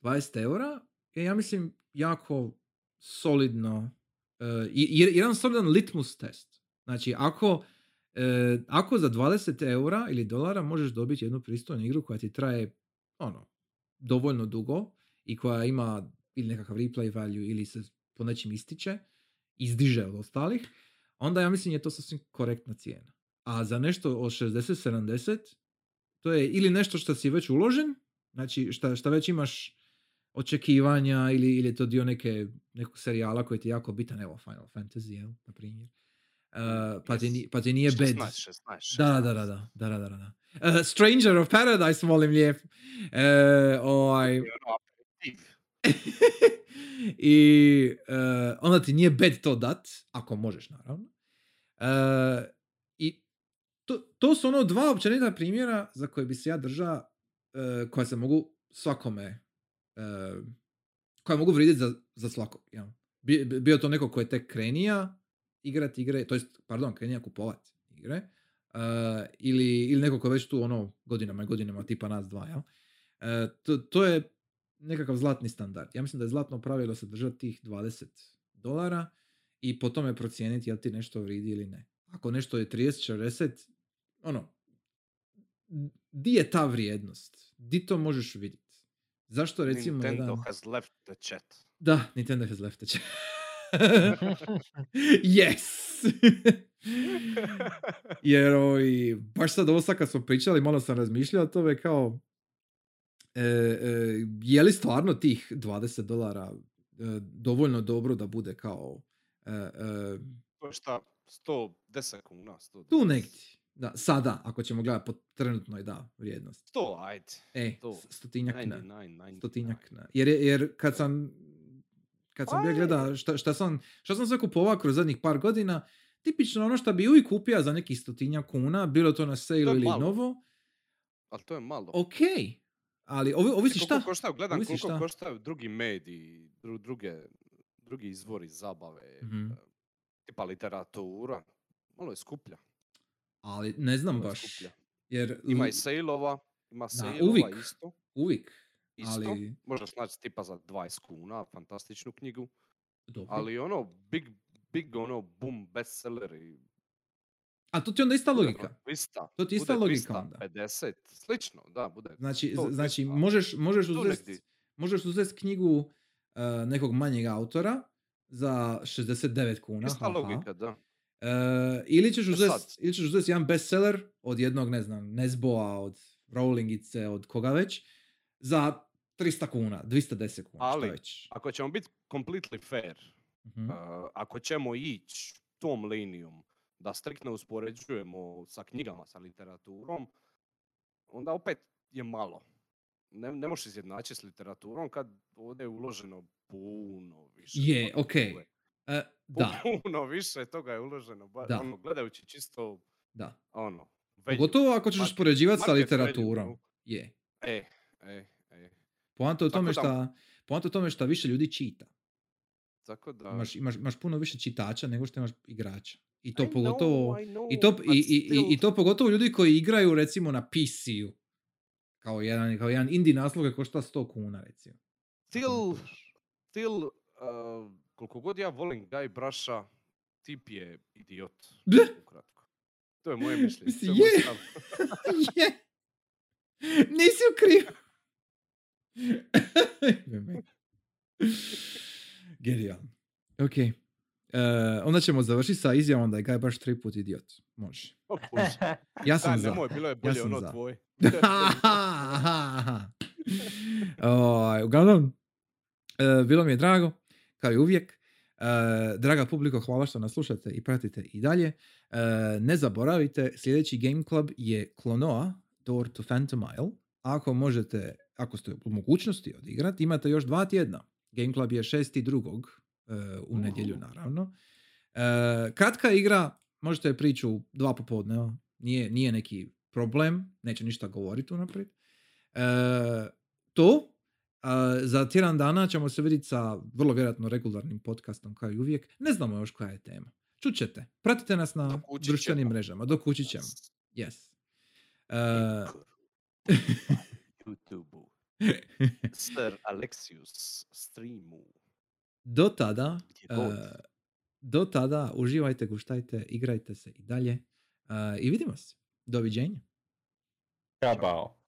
20 eura je ja mislim jako solidno, e, jedan solidan litmus test. Znači, ako, e, ako za 20 eura ili dolara možeš dobiti jednu pristojnu igru koja ti traje ono, dovoljno dugo i koja ima ili nekakav replay value ili se po nečim ističe, izdiže od ostalih, onda ja mislim je to sasvim korektna cijena. A za nešto od 60-70, to je ili nešto što si već uložen, znači šta, šta već imaš očekivanja ili, ili je to dio neke, nekog serijala koji ti je jako bitan, evo Final Fantasy, jel, na primjer. Uh, pa, ti, pa ti nije bed. 16, 16, Da, da, da, da, da, da, da, da. Uh, Stranger of Paradise, molim lijep. Uh, ovaj, Ono. I uh, onda ti nije bed to dat, ako možeš naravno. Uh, I to, to su ono dva općenita primjera za koje bi se ja držao, uh, koja se mogu svakome, uh, koja mogu vrijediti za, za svakog. Ja. Bi- bi- Bio to neko ko je tek krenija igrat igre, to jest, pardon, krenija kupovat igre, uh, ili, ili neko ko već tu ono godinama i godinama, tipa nas dva? Uh, to, to je nekakav zlatni standard. Ja mislim da je zlatno pravilo se držati tih 20 dolara i po tome procijeniti jel ti nešto vridi ili ne. Ako nešto je 30-40, ono, di je ta vrijednost? Di to možeš vidjeti? Zašto recimo Nintendo jedan... has left the chat. Da, Nintendo has left the chat. yes! Jer ovi, baš sad ovo sad kad smo pričali, malo sam razmišljao o tome kao e, e, je li stvarno tih 20 dolara e, dovoljno dobro da bude kao To je šta? 110 kuna, 110. tu negdje. Da, sada, ako ćemo gledati po trenutnoj da, vrijednosti. 100, ajde. E, To. s- stotinjak na. 99, 99. Stotinjak na. Jer, je- jer kad sam kad sam bio Aj. gleda šta, šta, sam, šta sam sve kupovao kroz zadnjih par godina, tipično ono što bi uvijek kupio za nekih stotinjak kuna, bilo to na sale To ili malo. novo, Ali to je malo. ok. Ali ovi, ovisi koliko šta? koštaju, gledam koliko šta. koštaju drugi mediji, dru, druge, drugi izvori zabave, Mhm. e, tipa literatura. Malo je skuplja. Ali ne znam malo je baš. skuplja. Jer Ima i sejlova, ima sejlova uvijek. isto. uvijek. Isto, Ali, možeš naći tipa za 20 kuna, fantastičnu knjigu, dobro. ali ono, big, big ono, boom, bestseller i... A to ti onda ista logika. ono 200, To ti je ista bude logika 200, onda. 50, slično, da, bude. Znači, to, znači 200. možeš, možeš uzeti možeš uzeti knjigu uh, nekog manjeg autora za 69 kuna. Ista logika, da. E, ili ćeš E uzeti sad. ili ćeš uzeti jedan bestseller od jednog, ne znam, Nesboa, od Rowlingice, od koga već, za 300 kuna, 210 kuna, Ali, već. Ako ćemo biti completely fair, Mhm. Uh, ako ćemo ići tom linijom da striktno uspoređujemo sa knjigama, sa literaturom, onda opet je malo. Ne, ne možeš izjednačiti s literaturom kad ovdje je uloženo puno više. Je, tu je. E, da, Puno više toga je uloženo. Ba, Da. ono, gledajući čisto, da. ono. Pogotovo ako ćeš uspoređivati sa literaturom. Je. E, e, e. Poanta u tome šta, poanta u tome šta više ljudi čita. Tako da... Imaš, imaš, imaš puno više čitača nego što imaš igrača. I I to know, pogotovo... I know, I to, i, i, i, I to pogotovo ljudi koji igraju recimo na PC-u. Kao jedan, kao jedan indie naslov koji košta 100 kuna recimo. Still, still, uh, koliko god ja volim Guy Brusha, tip je idiot. Ukratko. To je moje mišljenje. Mislim, je moj je. je. Nisi u krivu. Genijalno. Ok. Uh, onda ćemo završiti sa izjavom da je Guy baš tri put idiot. Može. O, Bože. Ja Da, sam za. nemoj, bilo je bolje sam ono za. tvoje. Ovaj, uglavnom, e, bilo mi je drago, kao i uvijek. E, draga publiko, hvala što nas slušate i pratite i dalje. E, ne zaboravite, sljedeći Game Club je Klonoa, Door to Phantom Isle. Ako možete, ako ste u mogućnosti odigrati, imate još dva tjedna. Game Club je 6.2. e, u nedjelju, naravno. E, kratka igra, možete je priču dva popodneva, nije, nije neki problem, neće ništa govoriti unaprijed. E, to, za tjedan dana ćemo se vidjeti sa vrlo vjerojatno regularnim podcastom kao i uvijek. Ne znamo još koja je tema. Čućete. Pratite nas na društvenim mrežama. Dokućit ćemo. Yes. E, YouTube. Sir Alexius streamu. Do tada, e, do tada uživajte, guštajte, igrajte se i dalje. E, I vidimo se. Doviđenja. Ćabao.